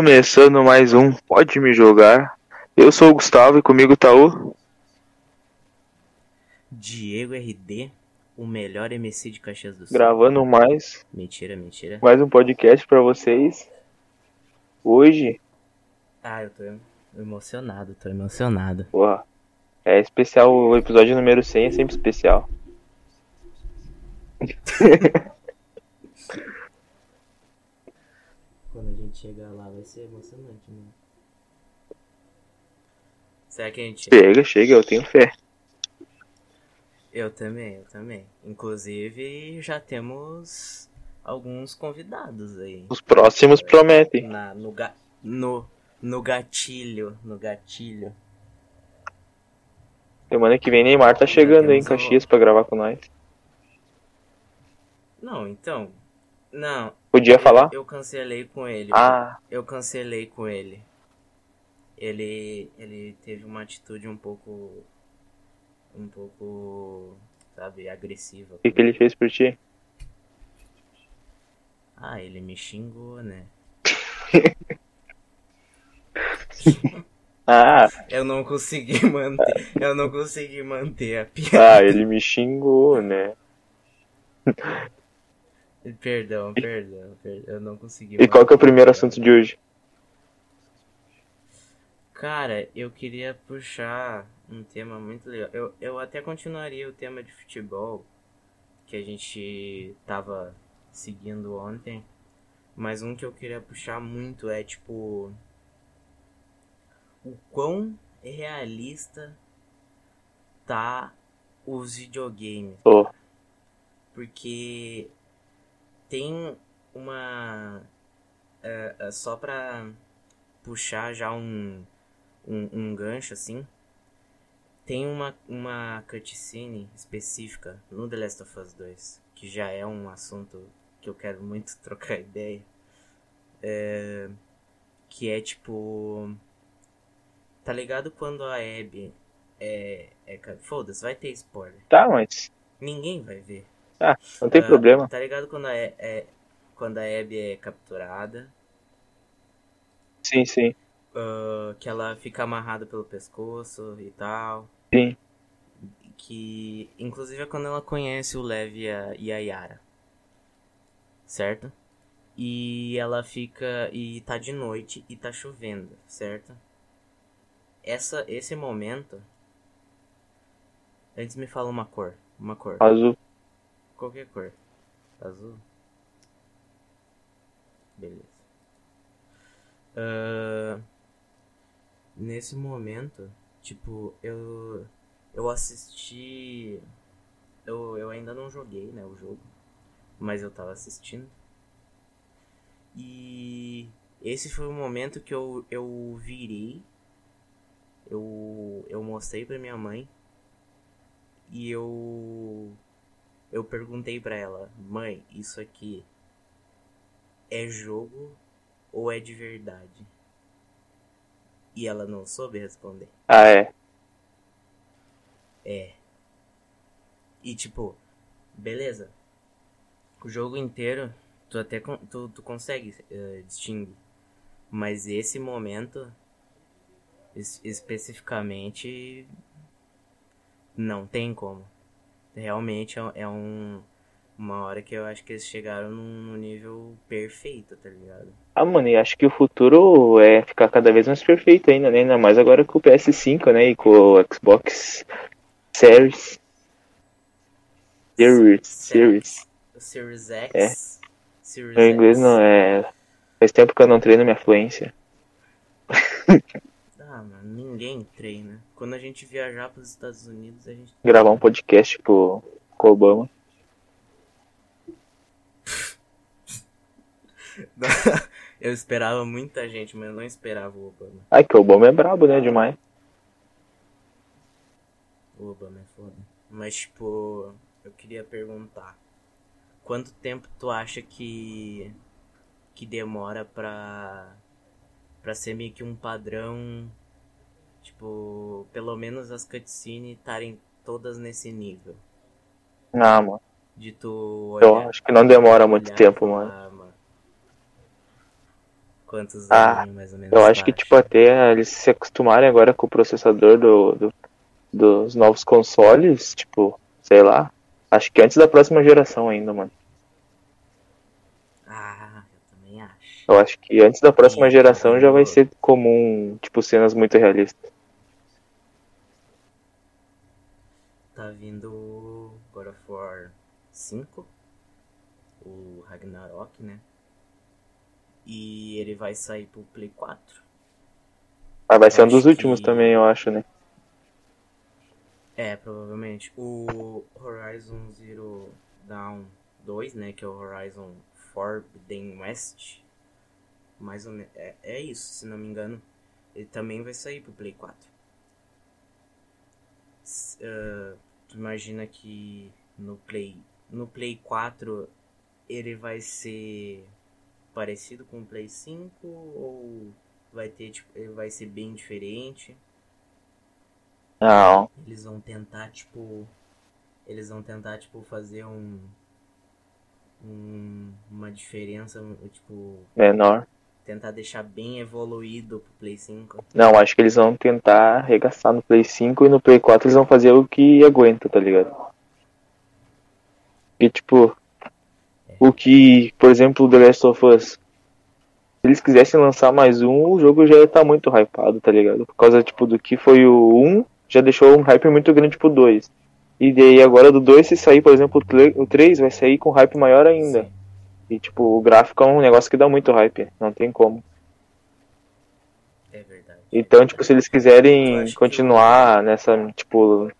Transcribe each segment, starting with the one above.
Começando mais um Pode Me Jogar. Eu sou o Gustavo e comigo tá o. Diego RD, o melhor MC de Caxias do Sul. Gravando mais, Mentira, mentira. mais um podcast pra vocês. Hoje, Ah, eu tô emocionado, tô emocionado. porra, é especial. O episódio número 100 é sempre especial. Quando a gente chegar lá vai ser emocionante, né? Será que a gente. Chega, chega, eu tenho fé. Eu também, eu também. Inclusive, já temos alguns convidados aí. Os próximos prometem. Na, no, ga, no, no gatilho. No gatilho. Semana que vem Neymar tá chegando aí em Caxias pra gravar com nós. Não, então. Não, Podia falar? eu cancelei com ele. Ah, Eu cancelei com ele. Ele ele teve uma atitude um pouco um pouco, sabe, agressiva. o que, que ele fez por ti? Ah, ele me xingou, né? Ah, Eu não consegui manter, eu não consegui manter a piada. ah, ele me xingou, né? Perdão, perdão, perdão, eu não consegui. E qual que é o primeiro assunto de hoje? Cara, eu queria puxar um tema muito legal. Eu, eu até continuaria o tema de futebol que a gente tava seguindo ontem. Mas um que eu queria puxar muito é tipo. O quão realista tá os videogames. Ô, Porque tem uma. é, é, só pra puxar já um, um, um gancho assim. Tem uma, uma cutscene específica no The Last of Us 2, que já é um assunto que eu quero muito trocar ideia. É, que é tipo. Tá ligado quando a Abby é. é Foda-se, vai ter spoiler. tá, mas Ninguém vai ver. Não tem Ah, problema. Tá ligado quando a, é, quando a Abby é capturada, Sim, sim, ah, que ela fica amarrada pelo pescoço e tal. sim. Que inclusive é quando ela conhece o Lev e a, e a Yara. Certo? E ela fica. E tá de noite e tá chovendo, certo? Essa, esse momento. Antes me fala uma cor. Uma cor. Azul. Qualquer cor. Azul? Beleza. Ah, nesse momento, tipo, eu. Eu assisti. Eu, eu ainda não joguei, né, o jogo. Mas eu tava assistindo. E. Esse foi o momento que eu, eu virei. Eu, eu mostrei pra minha mãe. E eu eu perguntei pra ela, mãe, isso aqui é jogo ou é de verdade? E ela não soube responder. Ah, é. É. E tipo, beleza. O jogo inteiro, tu até con- tu, tu consegue eh, distinguir. Mas esse momento, es- especificamente, não tem como. Realmente é, é um, uma hora que eu acho que eles chegaram num, nível perfeito, tá ligado? Ah, mano, e acho que o futuro é ficar cada vez mais perfeito ainda, né? Ainda mais agora com o PS5, né? E com o Xbox Series. Series. Series. O Series X. É. Series Meu inglês X. não é. Faz tempo que eu não treino minha fluência. Ah, mano, ninguém treina. Quando a gente viajar pros Estados Unidos, a gente. Gravar um podcast com, com o Obama. eu esperava muita gente, mas eu não esperava o Obama. Ai, que o Obama é brabo, né? Demais. O Obama é foda. Mas, tipo, eu queria perguntar: quanto tempo tu acha que. que demora pra. pra ser meio que um padrão. Tipo, pelo menos as cutscenes estarem todas nesse nível? Ah, mano. De tu Eu olhar. acho que não demora muito tempo, mano. "Ah, mano. quantos Ah, anos mais ou menos? Eu acho que, tipo, até eles se acostumarem agora com o processador do, do- dos novos consoles, tipo, sei lá. Acho que antes da próxima geração ainda, mano. Ah, eu também acho. Eu acho que antes da próxima geração já vai ser comum, tipo, cenas muito realistas. Tá vindo God of War 5, o Ragnarok, né? E ele vai sair pro Play 4. Ah, vai ser um dos últimos que- também, eu acho, né? É, provavelmente. O Horizon Zero Dawn 2, né? Que é o Horizon Forbidden West. Mais ou menos. É, é isso, se não me engano. Ele também vai sair pro Play 4. S- ah, tu imagina que no Play, no Play 4 ele vai ser parecido com o Play 5 ou vai ter tipo, ele vai ser bem diferente? Não. Eles vão tentar, tipo. Eles vão tentar, tipo, fazer um. um uma diferença, tipo. Menor. Tentar deixar bem evoluído pro Play 5. Não, acho que eles vão tentar arregaçar no Play 5 e no Play 4 eles vão fazer o que aguenta, tá ligado? E tipo, o que, por exemplo, The Last of Us. Se eles quisessem lançar mais um, o jogo já ia estar muito hypado, tá ligado? Por causa, tipo, do que foi o 1, já deixou um hype muito grande pro 2. E daí agora do 2, se sair, por exemplo, o 3, vai sair com hype maior ainda. Sim. E tipo, o gráfico é um negócio que dá muito hype, não tem como. É verdade. Então, tipo, se eles quiserem acho que continuar nessa, tipo,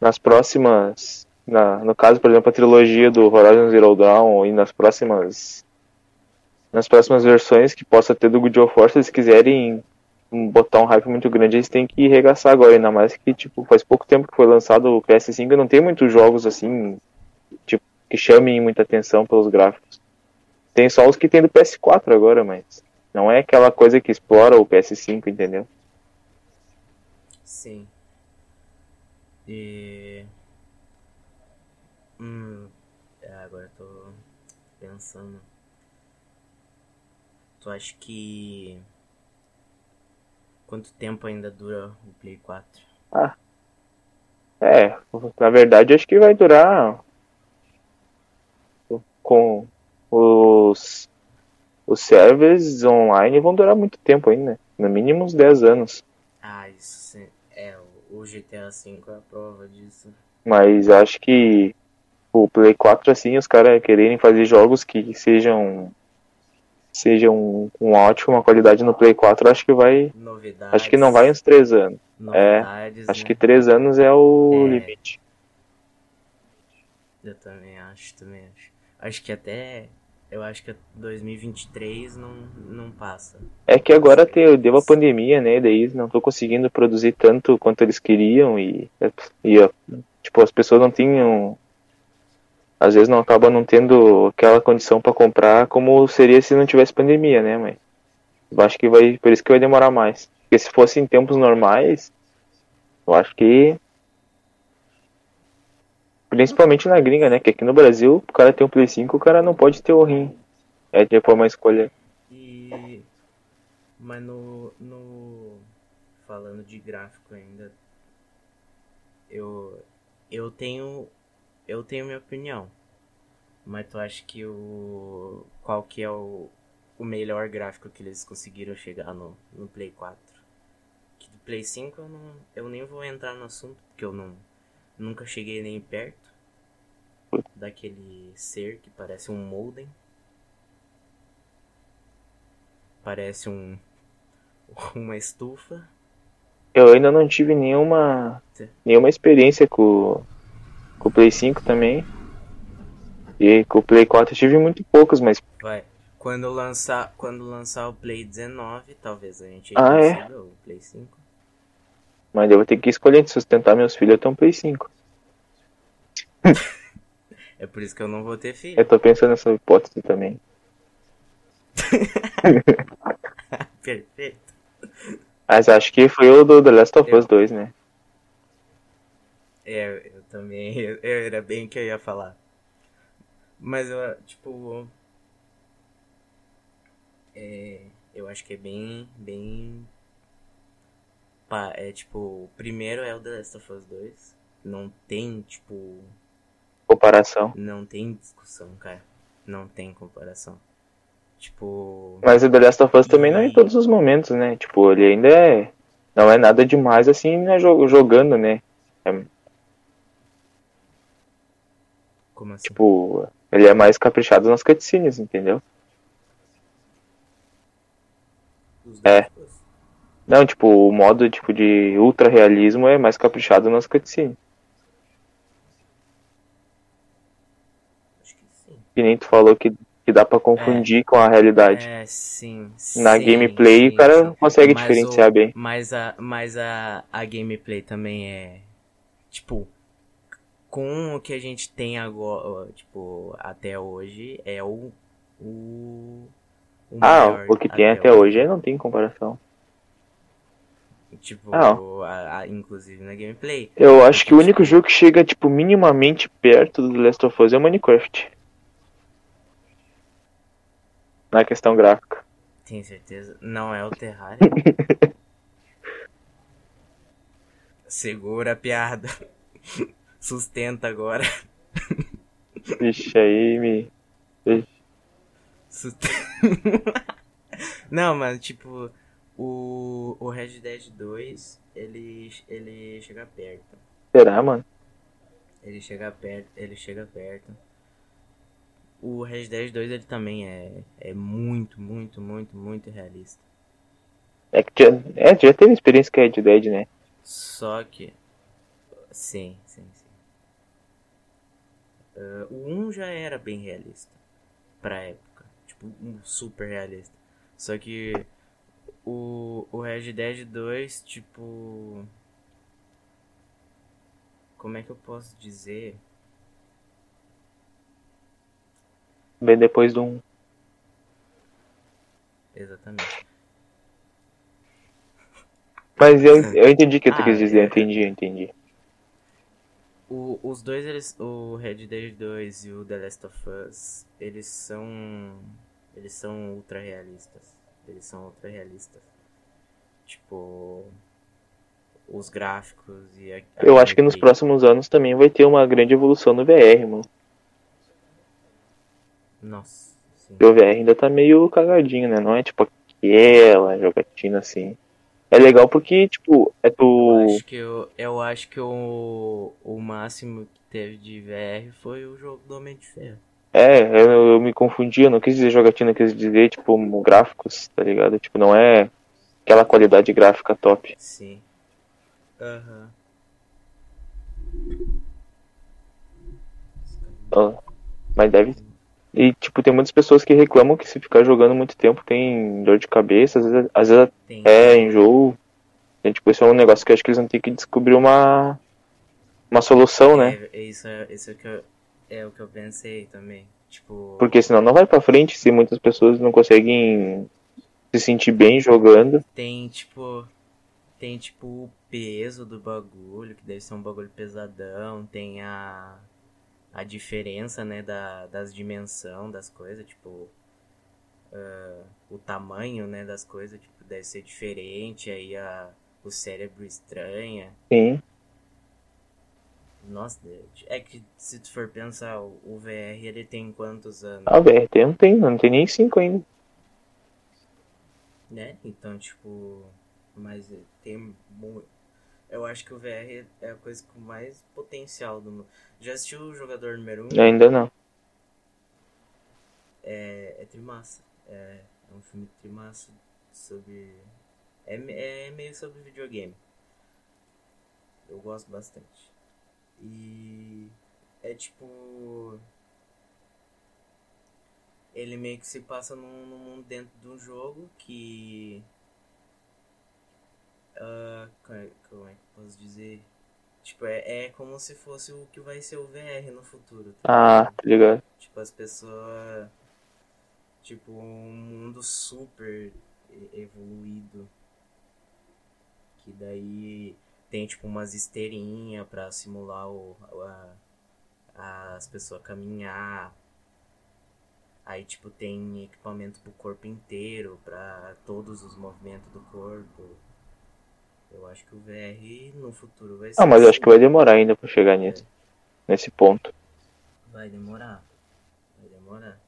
nas próximas, na, no caso, por exemplo, a trilogia do Horizon Zero Dawn e nas próximas, nas próximas versões que possa ter do God of War, se eles quiserem botar um hype muito grande, eles têm que arregaçar agora, ainda mais que, tipo, faz pouco tempo que foi lançado o PS5 e não tem muitos jogos, assim, tipo, que chamem muita atenção pelos gráficos. Tem só os que tem do PS4 agora, mas não é aquela coisa que explora o PS5, entendeu? Sim. E. Hum. é, agora eu tô pensando. Tu acha que. Quanto tempo ainda dura o Play 4? É, na verdade acho que vai durar com os os servers online vão durar muito tempo ainda, no mínimo uns 10 anos. Ah, isso sim. É, o- GTA V é a prova disso. Mas acho que o Play 4 assim, os caras quererem fazer jogos que sejam sejam com ótima qualidade no Play 4, acho que vai, Novidades. acho que não vai uns 3 anos. Novidades, Acho né? que 3 anos é o É. limite. Eu também acho, também acho. Acho que até. Eu acho que 2023 não, não passa. É que agora te- deu a pandemia, né? Daí eles não estão conseguindo produzir tanto quanto eles queriam e, e tipo, as pessoas não tinham. Às vezes não acabam não tendo aquela condição para comprar como seria se não tivesse pandemia, né? Mas eu acho que vai. Por isso que vai demorar mais. Porque se fosse em tempos normais, eu acho que. Principalmente na gringa, né? Que aqui no Brasil, o cara tem um Play 5, o cara não pode ter o rim. É tipo uma escolha. E. Mas no. no falando de gráfico ainda. Eu. Eu tenho. Eu tenho minha opinião. Mas tu acha que o. Qual que é o. O melhor gráfico que eles conseguiram chegar no, no Play 4? Que do Play 5 eu não. Eu nem vou entrar no assunto, porque eu não. Nunca cheguei nem perto. Daquele ser que parece um modem. Parece um. Uma estufa. Eu ainda não tive nenhuma nenhuma experiência com, com o Play 5 também. E com o Play 4 eu tive muito poucos, mas Vai. Quando lançar, quando lançar o Play 19, talvez a gente Ah, é? consiga o Play 5. mas eu vou ter que escolher entre sustentar meus filhos até um Play 5. É por isso que eu não vou ter filho. Eu tô pensando nessa hipótese também. Perfeito. Mas acho que foi o do The Last of Eu- Us 2, né? É, eu também. Eu, eu era bem o que eu ia falar. Mas eu, tipo. É, eu acho que é bem. bem. Pá, é tipo. O primeiro é o The Last of Us 2. Não tem, tipo. Comparação. Não tem discussão, cara. Não tem comparação. Tipo. Mas o The Last of Us também não é em todos os momentos, né? Tipo, ele ainda é. Não é nada demais assim né, jogando, né? É... Como assim? Tipo, ele é mais caprichado nas cutscenes, entendeu? É. Não, tipo, o modo tipo, de ultra realismo é mais caprichado nas cutscenes. Acho que nem tu falou que, que dá pra confundir com a realidade. É, sim. Na sim, gameplay sim, o cara sim. consegue Mas diferenciar o- bem. Mas a, mas a, a gameplay também é. Tipo. Com o que a gente tem agora, tipo, até hoje, é o. O. o Ah, o que tem até hoje não tem comparação. Tipo, Ah. a- a- inclusive na gameplay. Eu acho que o único jogo que chega, tipo, minimamente perto do Last of Us é o Minecraft. Na questão gráfica. Tem certeza? Não é o Terraria. Segura a piada. Sustenta agora. Vixe, aí me. Sust- Não, mas tipo, o, o Red Dead 2, ele, ele chega perto. Será, mano? Ele chega perto, ele chega perto. O Red Dead 2 ele também é, é muito, muito, muito, muito realista. É que já, é, já teve experiência com Red Dead, né? Só que. Sim, sim, sim. Ah, o 1 já era bem realista. Pra época. Tipo, um super realista. Só que. O, o Red Dead 2, tipo. Como é que eu posso dizer? Bem depois do 1. Exatamente. Mas eu, eu entendi o que tu Ah, quis dizer, é. eu entendi, eu entendi. O, os dois, eles, o Red Dead 2 e o The Last of Us, eles são. Eles são ultra realistas. Eles são ultra realistas. Tipo. Os gráficos e a. a Eu acho que nos próximos anos também vai ter uma grande evolução no VR, mano. Nossa, sim. O VR ainda tá meio cagadinho, né? Não é tipo aquela jogatina assim. É legal porque, tipo, é Eu tu. acho que, eu, eu acho que o, o máximo que teve de VR foi o jogo do Homem de Ferro. É, eu, eu me confundi, eu não quis dizer jogatina, eu quis dizer, tipo, gráficos, tá ligado? Tipo, não é aquela qualidade gráfica top. Sim. Aham. Ó, Mas deve. E, tipo, tem muitas pessoas que reclamam que se ficar jogando muito tempo tem dor de cabeça, às vezes, às vezes é enjoo. E, tipo, isso é um negócio que acho que eles vão ter que descobrir uma, uma solução, né? É, é isso, é, isso é, o que eu, é o que eu pensei também. Tipo. Porque senão não vai pra frente se muitas pessoas não conseguem se sentir bem jogando. Tem tipo. Tem tipo o peso do bagulho, que deve ser um bagulho pesadão. Tem a. A diferença, né, da, das dimensão das coisas, tipo. ah, o tamanho, né, das coisas, tipo, deve ser diferente, aí a, o cérebro estranha. Sim. Nossa, é que se tu for pensar, o o VR ele tem quantos anos? Ah, VR tem, não tem, não tem nem 5 ainda. né? Então, tipo, mas tem mu- eu acho que o VR é a coisa com mais potencial do mundo. Já assistiu o jogador número 1? Um? Ainda não. É, é trimassa. É, é um filme trimassa sobre é, é meio sobre videogame. Eu gosto bastante. E é tipo ele meio que se passa num, num mundo dentro de um jogo que. Ah, como, é, que eu posso dizer? Tipo, é, é como se fosse o que vai ser o VR no futuro. tá Ah, tá ligado? Tipo, as pessoas. Tipo, um mundo super evoluído. Que daí tem tipo umas esteirinhas pra simular o, a, as pessoas caminhar. Aí, tipo, tem equipamento pro corpo inteiro, pra todos os movimentos do corpo. Eu acho que o VR no futuro vai ser. Ah, mas eu acho assim. que vai demorar ainda pra chegar nisso, nesse ponto. Vai demorar. Vai demorar.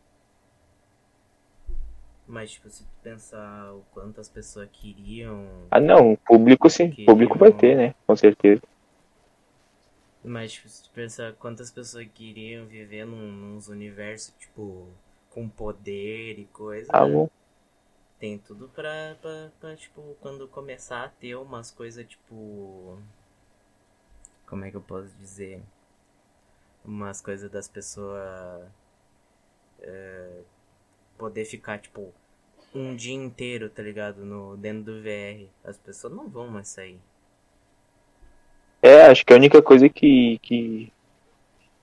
Mas, tipo, se tu pensar o quanto as pessoas queriam. Ah, não, público sim, Que público vai ter, né? Com certeza. Mas, tipo, se tu pensar quantas pessoas queriam viver num, nos universos, tipo, com poder e coisa. Ah, bom. Tem tudo pra, pra, pra, tipo, quando começar a ter umas coisas, tipo. Como é que eu posso dizer? Umas coisas das pessoas. é, poder ficar, tipo, um dia inteiro, tá ligado? No, dentro do VR. As pessoas não vão mais sair. É, acho que a única coisa que, que,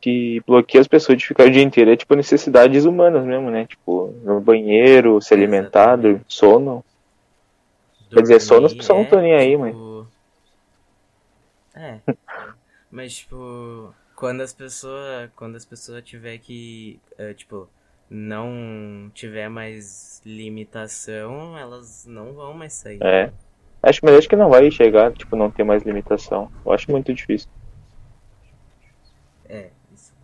que bloqueia as pessoas de ficar o dia inteiro é, tipo, necessidades humanas mesmo, né? Tipo, no banheiro, se alimentar, dur- sono. Quer dizer, sono as Dormir, pessoas não é, tão nem aí, tipo, É. Mas, tipo, quando as pessoas. Quando as pessoas tiver que. é, tipo, não tiver mais limitação, elas não vão mais sair. É. Acho, mas acho que não vai chegar, tipo, não ter mais limitação. Eu acho muito difícil. É,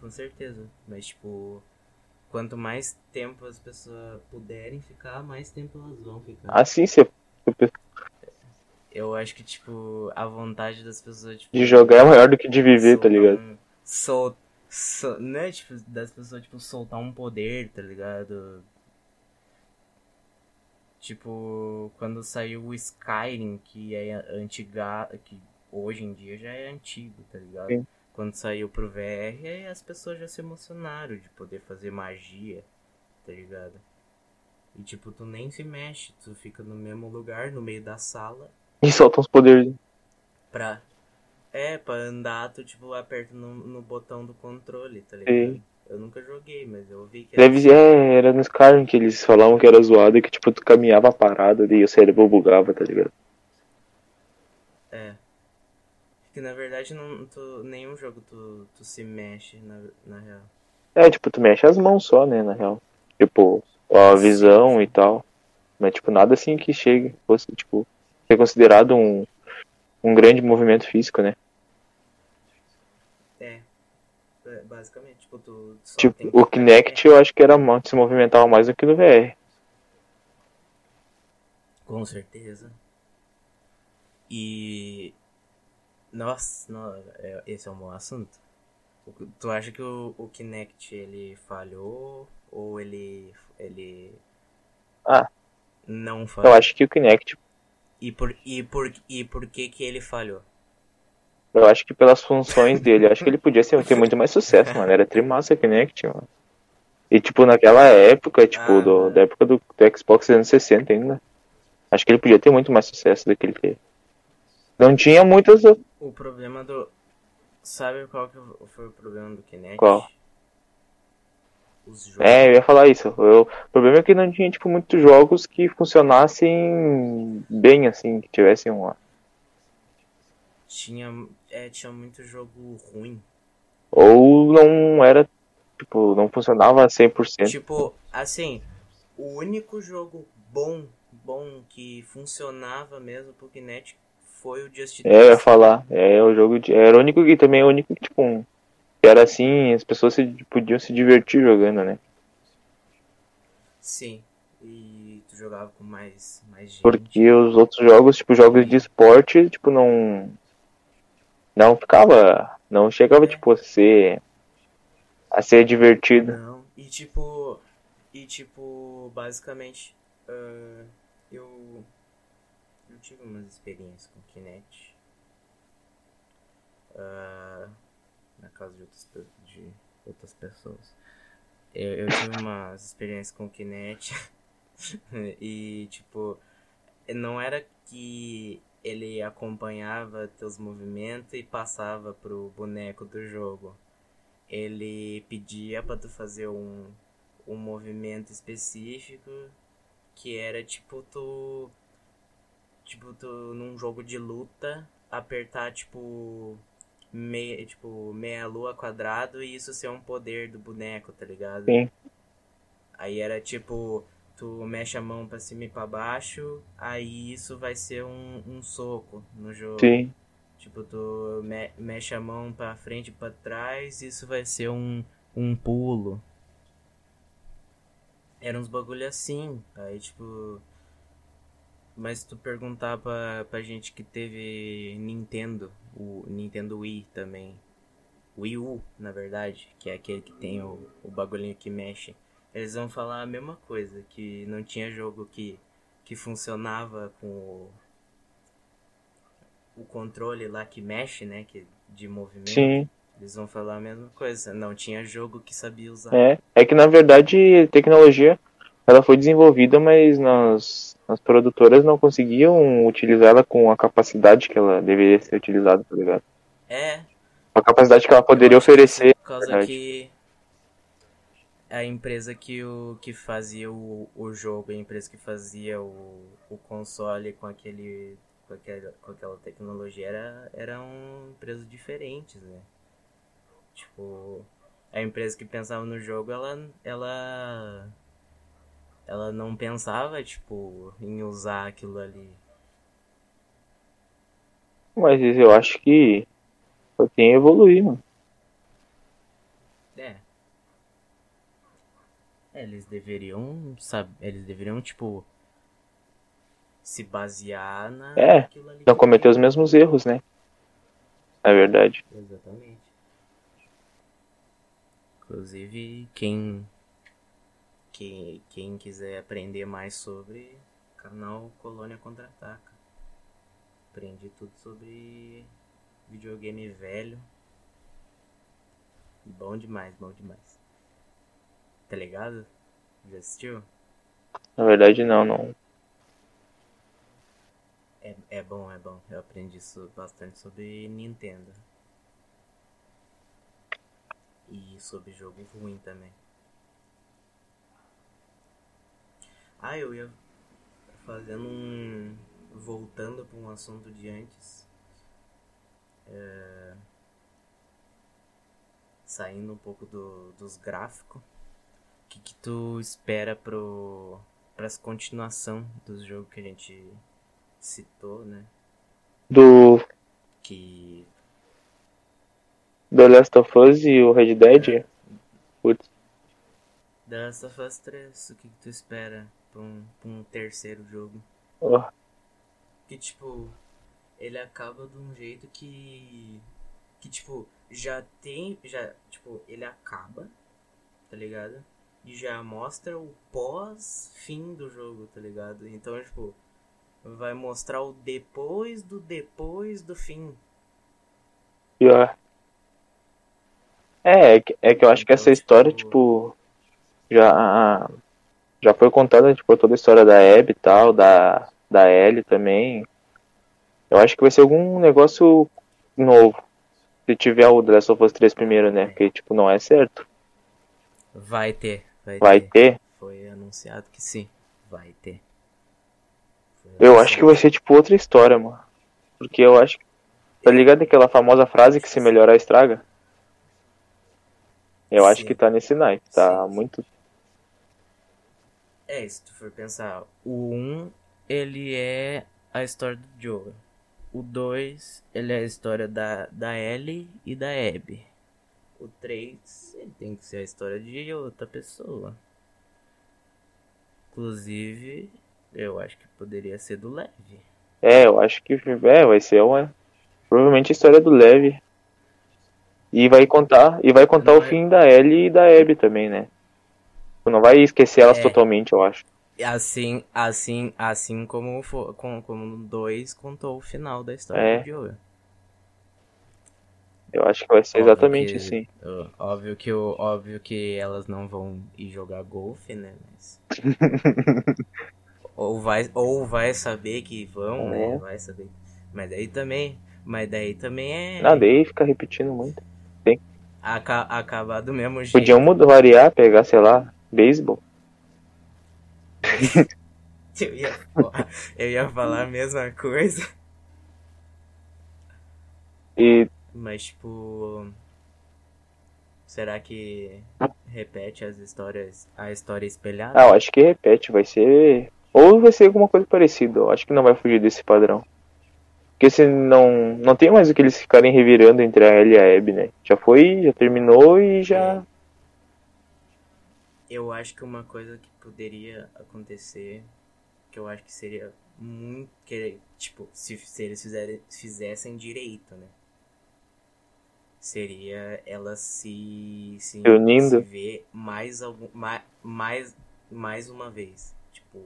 com certeza. Mas, tipo, quanto mais tempo as pessoas puderem ficar, mais tempo elas vão ficar. Assim, se Eu acho que, tipo, a vontade das pessoas, tipo, de jogar é maior do que de viver, tá soltar ligado? um- sol, sol, né, tipo, das pessoas, tipo, soltar um poder, tá ligado? Tipo, quando saiu o Skyrim, que é antiga, que hoje em dia já é antigo, tá ligado? Sim. Quando saiu pro VR, aí as pessoas já se emocionaram de poder fazer magia, tá ligado? E tipo, tu nem se mexe, tu fica no mesmo lugar, no meio da sala, E solta uns poderes. pra. É, pra andar, tu tipo aperta no, no botão do controle, tá ligado? Sim. Eu nunca joguei, mas eu vi que era Deve é, era no Skyrim que eles falavam que era zoado e que, tipo, tu caminhava parado e o cérebro bugava, tá ligado? É. Que na verdade não, tu, nenhum jogo tu, tu se mexe na, na real. É, tipo, tu mexe as mãos só, né, na real. Tipo, a visão e tal. Mas, tipo, nada assim que chegue, fosse, tipo, ser considerado um, um grande movimento físico, né? É. É, basicamente, tipo, tu Tipo, o Kinect eu acho que era se movimentava mais do que no VR. Com certeza. E. Nossa, não, é- esse é um bom assunto. Tu acha que o, o Kinect ele falhou ou ele. ele. Ah. Não falhou? Eu acho que o Kinect, E por, e, por, e por que que ele falhou? eu acho que pelas funções dele, eu acho que ele podia ser, ter muito mais sucesso, mano. Era trimassa o Kinect, mano. E, tipo, naquela época, tipo, Ah. do, da época do, do Xbox 360 ainda, acho que ele podia ter muito mais sucesso do que ele teve. Não tinha muitas. O problema do. Sabe qual que foi o problema do Kinect? Qual? Os jogos. É, eu ia falar isso. Eu- o problema é que não tinha, tipo, muitos jogos que funcionassem bem, assim, que tivessem uma. Tinha, é, tinha muito jogo ruim. Ou não era, tipo, não funcionava 100%. Tipo, assim, o único jogo bom, bom que funcionava mesmo pro Kinect foi o Just É, eu ia Dance. falar. É o jogo de. Era o único que também é o único que, tipo, um- era assim, as pessoas se, podiam se divertir jogando, né? Sim. E tu jogava com mais, mais gente. Porque os outros jogos, tipo, jogos de esporte, tipo, não. Não ficava. Não chegava, tipo, a ser. a ser divertido. Não. E tipo. E tipo, basicamente. ah, eu. Tive umas experiências com Kinect. ah, na casa de outras, de outras pessoas. Eu, eu tive umas experiências com Kinect. e tipo. Não era que ele acompanhava teus movimentos e passava pro boneco do jogo ele pedia pra tu fazer um, um movimento específico que era tipo tu tipo tu num jogo de luta apertar tipo meia tipo meia lua quadrado e isso ser um poder do boneco tá ligado Sim. Aí era tipo, tu mexe a mão pra cima e pra baixo, aí isso vai ser um, um soco no jogo. Sim. Tipo, tu me mexe a mão pra frente e pra trás, isso vai ser um, um pulo. Era uns bagulho assim. Aí, tipo. Mas se tu perguntar pra, pra gente que teve Nintendo, o Nintendo Wii também. Wii U, na verdade, que é aquele que tem o, o bagulhinho que mexe. Eles vão falar a mesma coisa, que não tinha jogo que, que funcionava com o, o controle lá que mexe, né? Que, de movimento. Sim. Eles vão falar a mesma coisa. Não tinha jogo que sabia usar. É, é que na verdade tecnologia ela foi desenvolvida, mas nas, as produtoras não conseguiam utilizá-la com a capacidade que ela deveria ser utilizada, tá ligado? É, A capacidade que ela poderia oferecer. por causa que a empresa que, o, que fazia o, o jogo, a empresa que fazia o, o console com aquele com aquela, com aquela tecnologia era, eram empresas diferentes, né? Tipo, a empresa que pensava no jogo, ela ela ela não pensava, tipo, em usar aquilo ali. Mas eu acho que só tem a evoluir, mano. É. É, Eles deveriam, sabe, eles deveriam, tipo, se basear na, É. Não cometer os mesmos erros, né? Na verdade. Exatamente. Inclusive, quem, quem, quem quiser aprender mais sobre, canal Colônia Contra-Ataca. Aprendi tudo sobre videogame velho. Bom demais, bom demais. Tá ligado? Já assistiu? Na verdade, não, não. É, é bom, é bom. Eu aprendi isso bastante sobre Nintendo. E sobre jogo ruim também. Ah, eu ia fazendo um. Voltando para um assunto de antes. É, Saindo um pouco do, dos gráficos. O que, que tu espera pro. Pras continuação dos jogos que a gente citou, né? Do Que The Last of Us e o Red Dead. Putz, The Last of Us 3, o que, que tu espera pra um, pra um terceiro jogo? ó, Que tipo, ele acaba de um jeito que. Que tipo, já tem. Já, tipo, ele acaba, tá ligado? E já mostra o pós-fim do jogo, tá ligado? Então, tipo, vai mostrar o depois do depois do fim. pior. É, é que, é que eu acho que Então, essa história, tipo- tipo, já, já foi contada, tipo, toda a história da Abby e tal, da, da Ellie também. Eu acho que vai ser algum negócio novo. Se tiver o The Last of Us 3 primeiro, né? Porque, tipo, não é certo. Vai ter, vai, Vai ter. ter. Foi anunciado que sim, vai ter. Eu acho que vai ser, tipo, outra história, mano. Porque eu acho que. Tá ligado aquela famosa frase que se melhorar estraga? Eu acho Sim. que tá nesse naipe. Tá Sim. muito. É, se tu for pensar, o 1, ele é a história do Joel. O 2, ele é a história da, da Ellie e da Abby. O 3, ele tem que ser a história de outra pessoa. Inclusive, eu acho que poderia ser do Levi. É, eu acho que é, vai ser uma. Provavelmente a história do Levi. E vai contar. E vai contar Não o é- fim da Ellie e da Abby também, né? Tu não vai esquecer elas É. totalmente, eu acho. Assim, assim, assim como, como o 2 contou o final da história É. do Joel. Eu acho que vai ser Óbvio exatamente que- assim. Óbvio que, óbvio que elas não vão ir jogar golfe, né? Mas... ou, vai, ou vai saber que vão, né? É. Vai saber. Mas daí também. Mas daí também é. Nada, aí fica repetindo muito. aca- acabar do mesmo jeito. Podiam mudar, variar, pegar, sei lá, beisebol. Eu ia, eu ia falar a mesma coisa. E Mas tipo. Será que repete as histórias, a história espelhada? Ah, eu acho que repete, vai ser. Ou vai ser alguma coisa parecida, eu acho que não vai fugir desse padrão. Porque se não. Não tem mais o que eles ficarem revirando entre a Ellie e a Abby, né? Já foi, já terminou e já. Eu acho que uma coisa que poderia acontecer, que eu acho que seria muito. Que, tipo, se, se eles fizerem, fizessem direito, né? Seria ela se. se Unindo. Se ver mais, algum, mais, mais, mais uma vez. Tipo.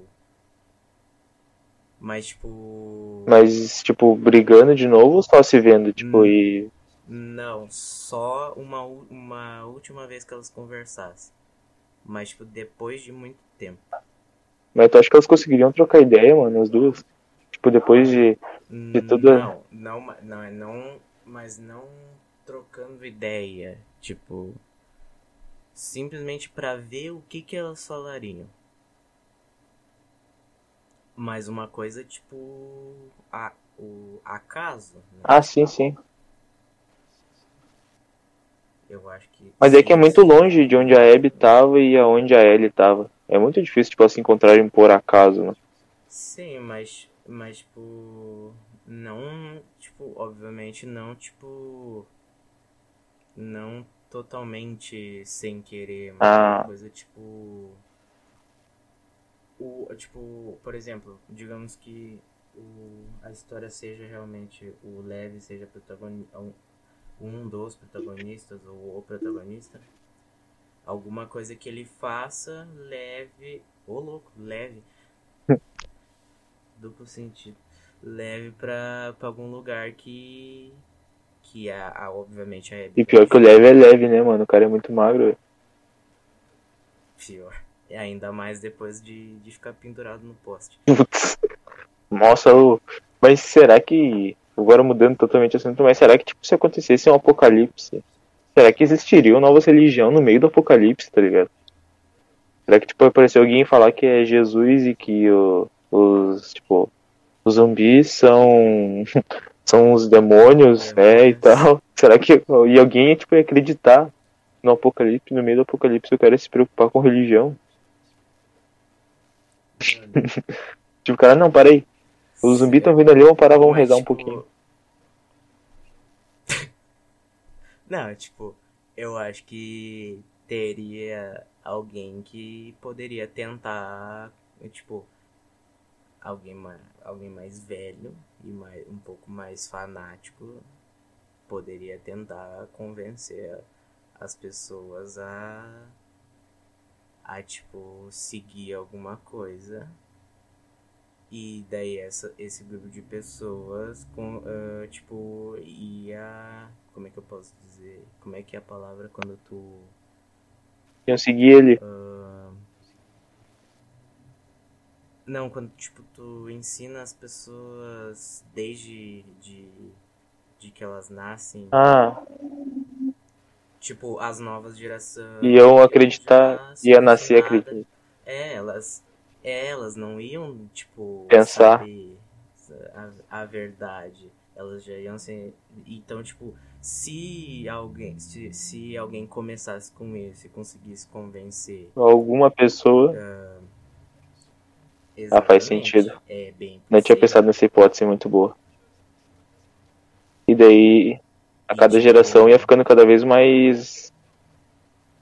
Mas, tipo. Mas, tipo, brigando de novo ou só se vendo, tipo, Hum. e. Não, só uma, uma última vez que elas conversassem. Mas, tipo, depois de muito tempo. Mas tu acha que elas conseguiriam trocar ideia, mano, as duas? Tipo, depois de. De tudo- Não, não, ma- não, é não, mas não trocando ideia, tipo, simplesmente pra ver o que que elas falariam. Mas uma coisa, tipo, a, o acaso, né? Ah, sim, sim. Eu acho que. Mas é que é muito longe de onde a Abby tava e aonde a Ellie tava. É muito difícil, tipo, elas se encontrarem por acaso, né? Sim, mas, mas, tipo, não, tipo, obviamente não, tipo, não totalmente sem querer, mas Ah. uma coisa, tipo, o, tipo, por exemplo, digamos que o, a história seja realmente, o Levi seja protagonista, um, dos protagonistas ou o protagonista, alguma coisa que ele faça leve, ô louco, leve, duplo sentido, leve pra, pra algum lugar que, que a, a obviamente a E pior que o leve é leve, né, mano? O cara é muito magro. Pior. E ainda mais depois de, de ficar pendurado no poste. Putz. Nossa, o... mas será que. Agora mudando totalmente o assunto, mas será que, tipo, se acontecesse um apocalipse, será que existiria uma nova religião no meio do apocalipse, tá ligado? Será que, tipo, aparecer alguém falar que é Jesus e que o- os, tipo, os zumbis são. são os demônios, né, e tal? Será que. E alguém, tipo, ia acreditar no apocalipse, no meio do apocalipse, o cara ia se preocupar com religião? Tipo, cara, não, para aí. Os zumbis estão vindo ali, vamos parar, vamos rezar um tipo, pouquinho. Não, tipo, eu acho que teria alguém que poderia tentar, tipo, alguém mais, alguém mais velho e mais, um pouco mais fanático poderia tentar convencer as pessoas a a tipo seguir alguma coisa e daí essa, esse grupo de pessoas com ah, tipo ia como é que eu posso dizer como é que é a palavra quando tu Iam seguir ele. ah, não quando tipo tu ensina as pessoas desde de, de que elas nascem Ah, tipo as novas gerações iam acreditar, já ia são nascer ensinadas acreditando. É, elas, é, elas não iam, tipo, Pensar. a, a verdade. Elas já iam ser. Então, tipo, se alguém, se, se alguém começasse com isso e conseguisse convencer. Alguma pessoa. Ah, faz sentido. É Não tinha pensado nessa hipótese muito boa. E daí, a E, cada tipo, geração ia ficando cada vez mais.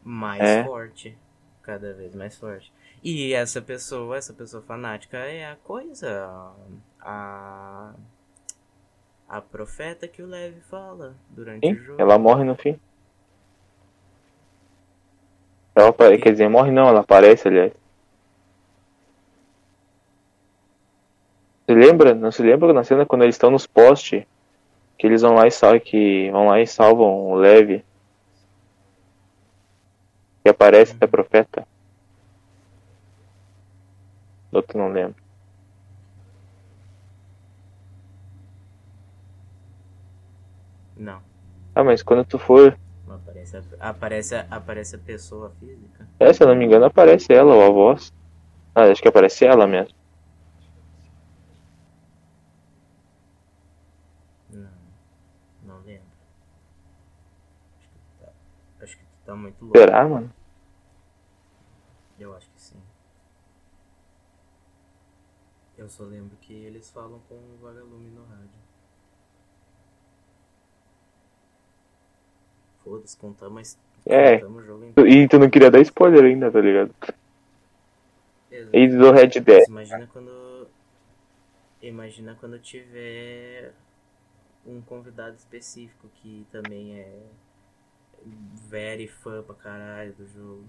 mais É. forte. Cada vez mais forte. E essa pessoa, essa pessoa fanática é a coisa. A. A profeta que o Levi fala durante Sim, o jogo. ela morre no fim. Ela apare... Quer dizer, morre não, ela aparece, aliás. Você lembra? Não se lembra na cena quando eles estão nos postes? Que eles vão lá e salvam, que vão lá e salvam o Levi. Que aparece até profeta. Outro não lembro. Não. Ah, mas quando tu for. Aparece, a- aparece, a- aparece a pessoa física. É, se eu não me engano, aparece ela ou a voz. Ah, acho que aparece ela mesmo. Não. Não lembro. Acho que tu tá, acho que tu tá muito louco. Será, mano? Eu acho que sim. Eu só lembro que eles falam com o vagalume no rádio. Foda-se, É. o jogo inteiro. E tu não queria dar spoiler ainda, tá ligado? Exato. E do Red Dead. Mas Imagina quando. Imagina quando tiver um convidado específico que também é very fã pra caralho do jogo.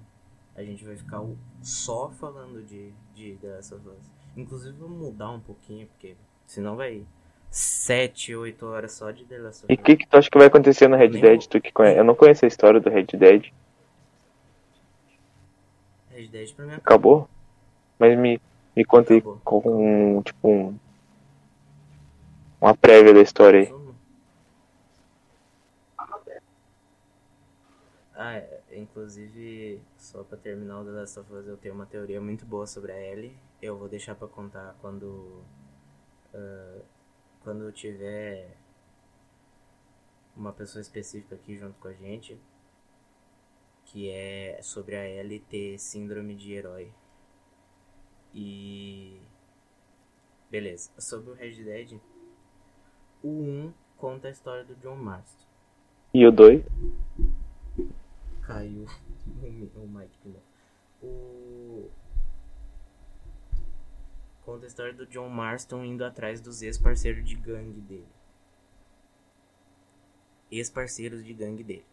A gente vai ficar só falando de, de The Last of Us. Inclusive vamos mudar um pouquinho, porque senão vai 7, 8 horas só de The Last of E Us. o que, que tu acha que vai acontecer no Red Nem Dead? vou- Tu que conhece? Eu não conheço a história do Red Dead. Red Dead pra mim é Acabou? Mas me, me conta aí com um, tipo um, uma prévia da história aí. Ah, é, inclusive, só pra terminar o The Last of Us, eu tenho uma teoria muito boa sobre a Ellie. Eu vou deixar pra contar quando. ah, quando tiver uma pessoa específica aqui junto com a gente. Que é sobre a ter síndrome de herói. E. Beleza. Sobre o Red Dead, o 1 conta a história do John Marston. E o 2? Caiu o, mi- o Mike. O... Conta a história do John Marston indo atrás dos ex-parceiros de gangue dele. Ex-parceiros de gangue dele.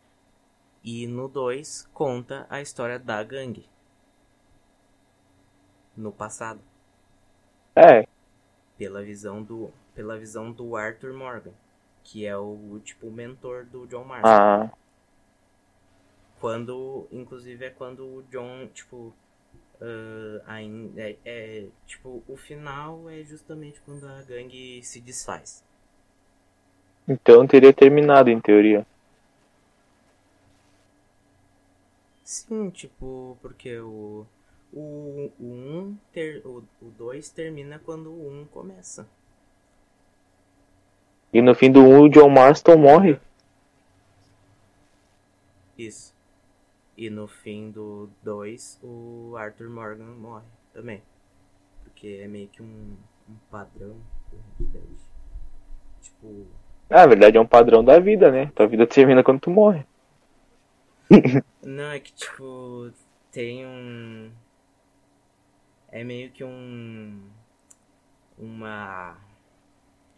E no 2 conta a história da gangue. No passado. É, Pela visão do, pela visão do Arthur Morgan. Que é o tipo mentor do John Marston. ah, Quando, inclusive, é quando o John, tipo, ah, ainda é, é, tipo, o final é justamente quando a gangue se desfaz. então teria terminado em teoria. Sim, tipo, porque o o, o um ter, o, o 2 termina quando o 1 um começa. E no fim do 1 o John Marston morre. Isso. E no fim do 2, o Arthur Morgan morre também. Porque é meio que um, um padrão. Tipo, Ah, na verdade é um padrão da vida, né? Tua vida termina quando tu morre. Não, é que tipo, tem um. É meio que um. Uma.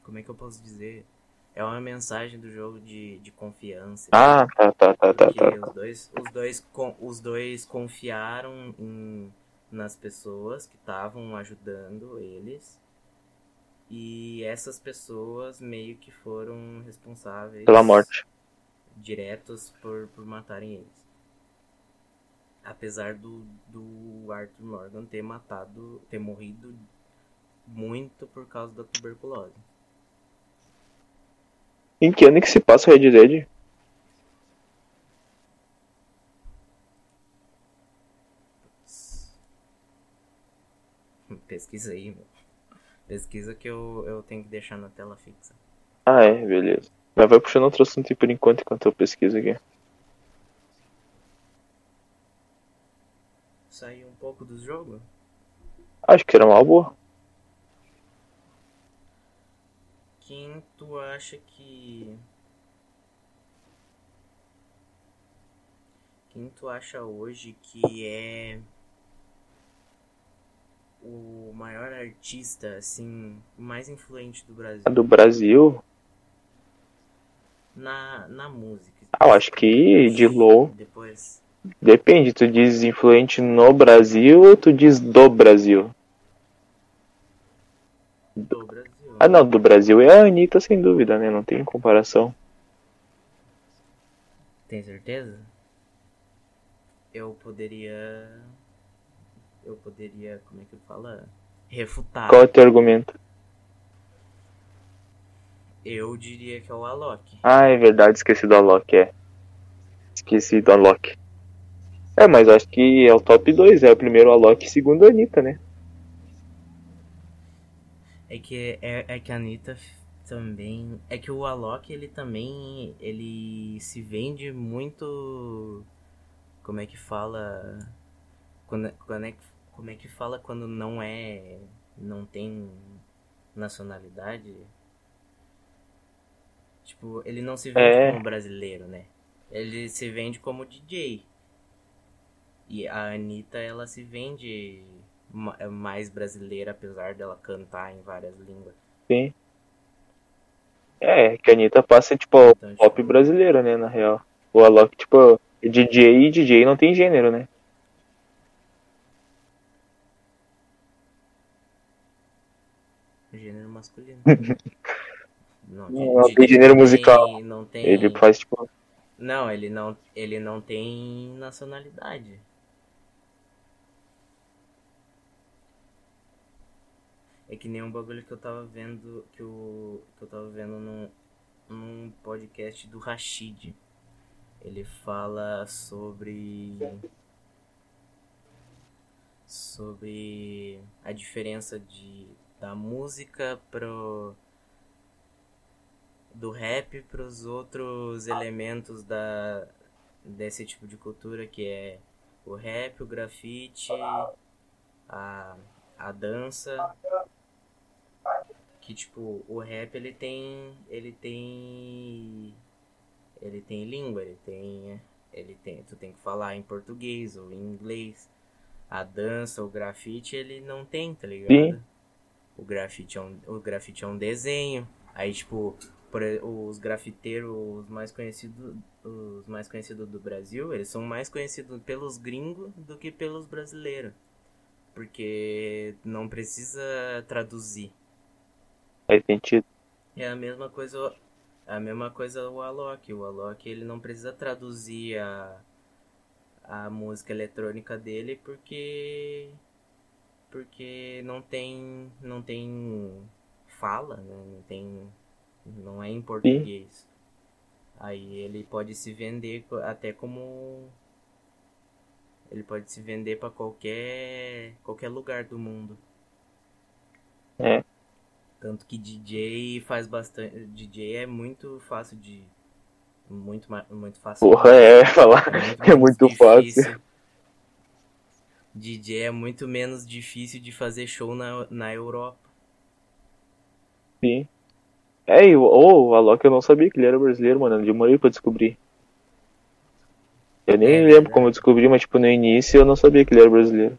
Como é que eu posso dizer? É uma mensagem do jogo de, de confiança. Ah, tá, tá, tá, tá, Porque tá. os dois, os dois, os dois confiaram em, nas pessoas que estavam ajudando eles. E essas pessoas meio que foram responsáveis Pela morte. diretos por, por matarem eles. Apesar do, do Arthur Morgan ter matado, ter morrido muito por causa da tuberculose. Em que ano que se passa Red Dead? Pesquisa aí, meu. Pesquisa que eu, eu tenho que deixar na tela fixa. Ah, é, beleza. Mas vai puxando outro assunto aí por enquanto, enquanto eu pesquiso aqui. Sair um pouco do jogo? Acho que era uma boa. Quem tu acha que. Quem tu acha hoje que é o maior artista, assim, mais influente do Brasil? Do Brasil, Na, na música. ah, eu acho que de low. Depois. Depende, tu diz influente no Brasil ou tu diz do Brasil? Do Brasil. Ah, não, do Brasil é a Anitta, sem dúvida, né? Não tem comparação. Tem certeza? Eu poderia. Eu poderia. Como é que fala? Refutar. Qual é o teu argumento? Eu diria que é o Alok. Ah, é verdade, esqueci do Alok, é. Esqueci do Alok. É, mas acho que é o top 2, é o primeiro Alok e segundo a Anitta, né? É que, é, é que a Anitta também. É que o Alok, ele também. Ele se vende muito. Como é que fala. Quando, quando é, como é que fala quando não é. Não tem nacionalidade? Tipo, ele não se vende É. como brasileiro, né? Ele se vende como DJ. E a Anitta, ela se vende mais brasileira, apesar dela cantar em várias línguas. Sim. É, que a Anitta passa, tipo, Então, pop tipo, brasileiro, né, na real. O Alok, tipo, DJ e DJ não tem gênero, né? gênero masculino. Não, Não, DJ tem gênero não musical. Não tem, Ele faz, tipo, Não, ele não, ele não tem nacionalidade. É que nem um bagulho que eu tava vendo, que eu, que eu tava vendo num, num podcast do Rashid. Ele fala sobre sobre a diferença de da música pro do rap pros outros elementos da desse tipo de cultura que é o rap, o grafite, a, a dança que tipo o rap ele tem ele tem ele tem língua ele tem ele tem tu tem que falar em português ou em inglês. A dança o grafite ele não tem tá ligado? Sim. o grafite é um o grafite é um desenho. Aí tipo por os grafiteiros mais conhecidos os mais conhecidos do Brasil eles são mais conhecidos pelos gringos do que pelos brasileiros. Porque não precisa traduzir faz sentido. é a mesma coisa, a mesma coisa o Alok. O Alok ele não precisa traduzir a, a música eletrônica dele porque porque não tem não tem fala, né? Não tem não é em português. Aí ele pode se vender até como ele pode se vender para qualquer qualquer lugar do mundo. É. Tanto que DJ faz bastante. DJ é muito fácil de. Muito, muito fácil. Porra, é, falar. É menos muito fácil. DJ é muito menos difícil de fazer show na, na Europa. Sim. É, e o, oh, o Alok eu não sabia que ele era brasileiro, mano. Eu demorei pra descobrir. Eu nem É, lembro como eu descobri, mas, tipo, no início eu não sabia que ele era brasileiro.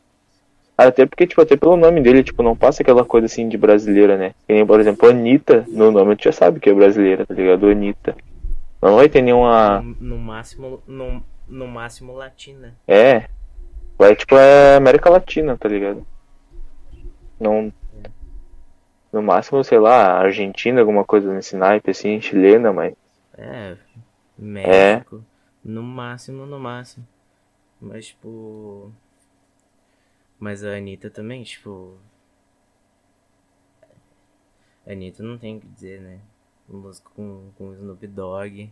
Até porque, tipo, até pelo nome dele, tipo, não passa aquela coisa assim de brasileira, né? Que nem, por exemplo, Anitta, no nome tu já sabe que é brasileira, tá ligado? Anitta. Não vai ter nenhuma. No, no máximo. No, no máximo latina. É. Vai, tipo, é América Latina, tá ligado? Não. No máximo, sei lá, Argentina, alguma coisa nesse naipe, assim, chilena, mas. É. México. No máximo, no máximo. Mas, tipo. Mas a Anitta também, tipo. A Anitta não tem o que dizer, né? Música com, com Snoop Dogg.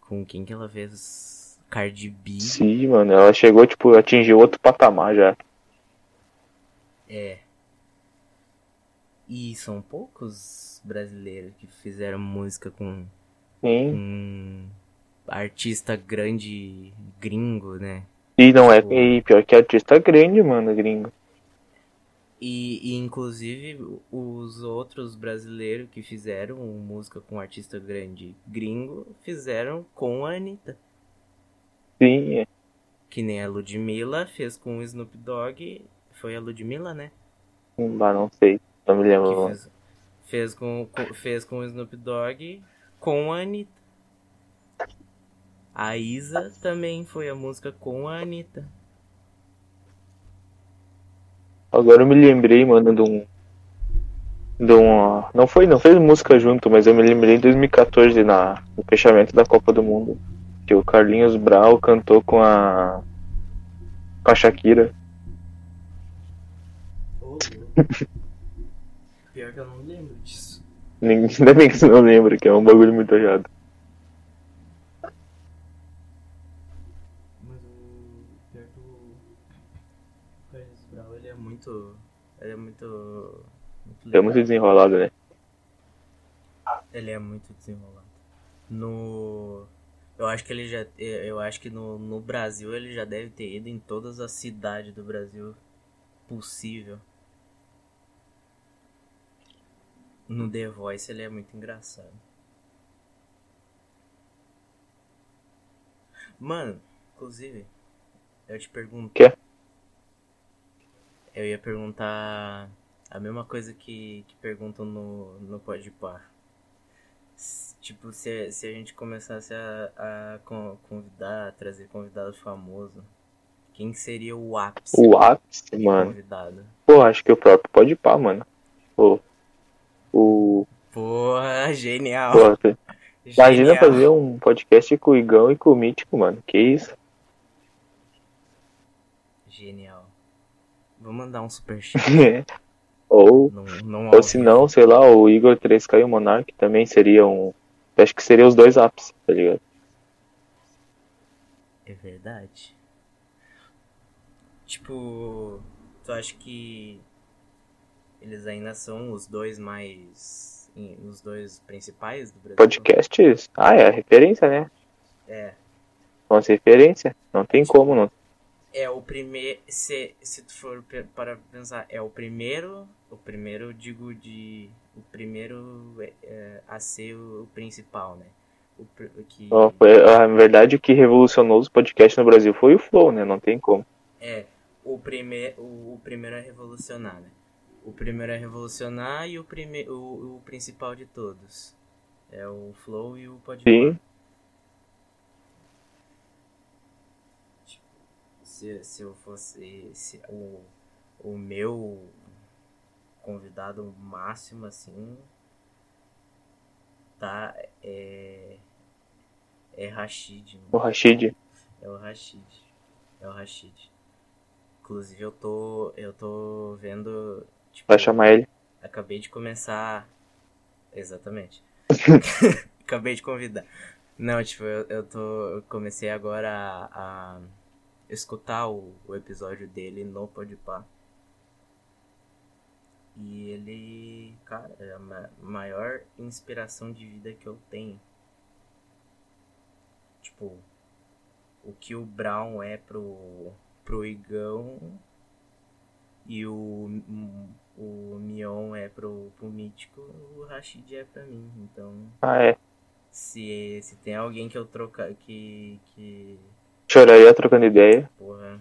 Com quem que ela fez? Cardi B. Sim, mano, ela chegou, tipo, atingiu outro patamar já. É. E são poucos brasileiros que fizeram música com Sim. um artista grande gringo, né? E não é. Tipo- E pior que artista grande, mano, gringo. E, e, inclusive os outros brasileiros que fizeram música com artista grande gringo fizeram com a Anitta. Sim, é. Que nem a Ludmilla fez com o Snoop Dogg. Foi a Ludmilla, né? Bah, não sei. Não me lembro. fez, fez, com, com- fez com o Snoop Dogg com a Anitta. A Isa também foi a música com a Anitta. Agora eu me lembrei, mano, de um. De um. Não foi, não fez música junto, mas eu me lembrei em 2014, na, no fechamento da Copa do Mundo. Que o Carlinhos Brau cantou com a. Com a Shakira. Pior que eu não lembro disso. Ainda bem que você não lembra, que é um bagulho muito errado. Muito. muito É muito desenrolado, né? Ele é muito desenrolado. No. Eu acho que ele já. Eu acho que no, no Brasil ele já deve ter ido em todas as cidades do Brasil possível. No The Voice ele é muito engraçado. Mano, inclusive, eu te pergunto. Quê? Eu ia perguntar a mesma coisa que, que perguntam no, no Podpar. Tipo, se, se a gente começasse a, a convidar, a trazer convidado famoso, quem seria o ápice? O ápice, mano. Convidado? Pô, acho que o próprio pode pá, mano. Pô. O. Porra, genial. Pô, imagina fazer um podcast com o Igão e com o Mítico, mano. Que isso? Genial. Vou mandar um superchat. ou, não, não ou se não, sei lá, o Igor 3K e o Monark também seriam Acho que seriam os dois ápices, tá ligado? É verdade. Tipo, tu acha que eles ainda são os dois mais. os dois principais do Brasil? Podcasts? Ah, é a referência, né? É. Nossa referência. Não tem como, não. É o primeiro. Se, se tu for para pensar, é o primeiro. O primeiro, digo, de o primeiro é, é, a ser o, principal, né? O, que... Oh, foi, na verdade, o que revolucionou os podcasts no Brasil foi o Flow, né? Não tem como. É, o, prime o, o primeiro a revolucionar, né? O primeiro a revolucionar e o, prime o, o principal de todos. É o Flow e o Podpah. Sim. Se, se eu fosse se, o, o meu convidado máximo, assim, tá, é, é Rashid. O Rashid? É o Rashid. É o Rashid. Inclusive eu tô, eu tô vendo... Tipo, Vai chamar ele? Acabei de começar... Exatamente. acabei de convidar. Não, tipo, eu, eu tô. Eu comecei agora a, a escutar o, o, episódio dele no Podpah. E ele, cara, é a maior inspiração de vida que eu tenho. Tipo, o que o Brown é pro, pro Igão e o, o Mion é pro, pro Mítico, o Rashid é pra mim. Então. Ah, é. Se, se tem alguém que eu trocar. que. que. Choraria trocando ideia. Porra.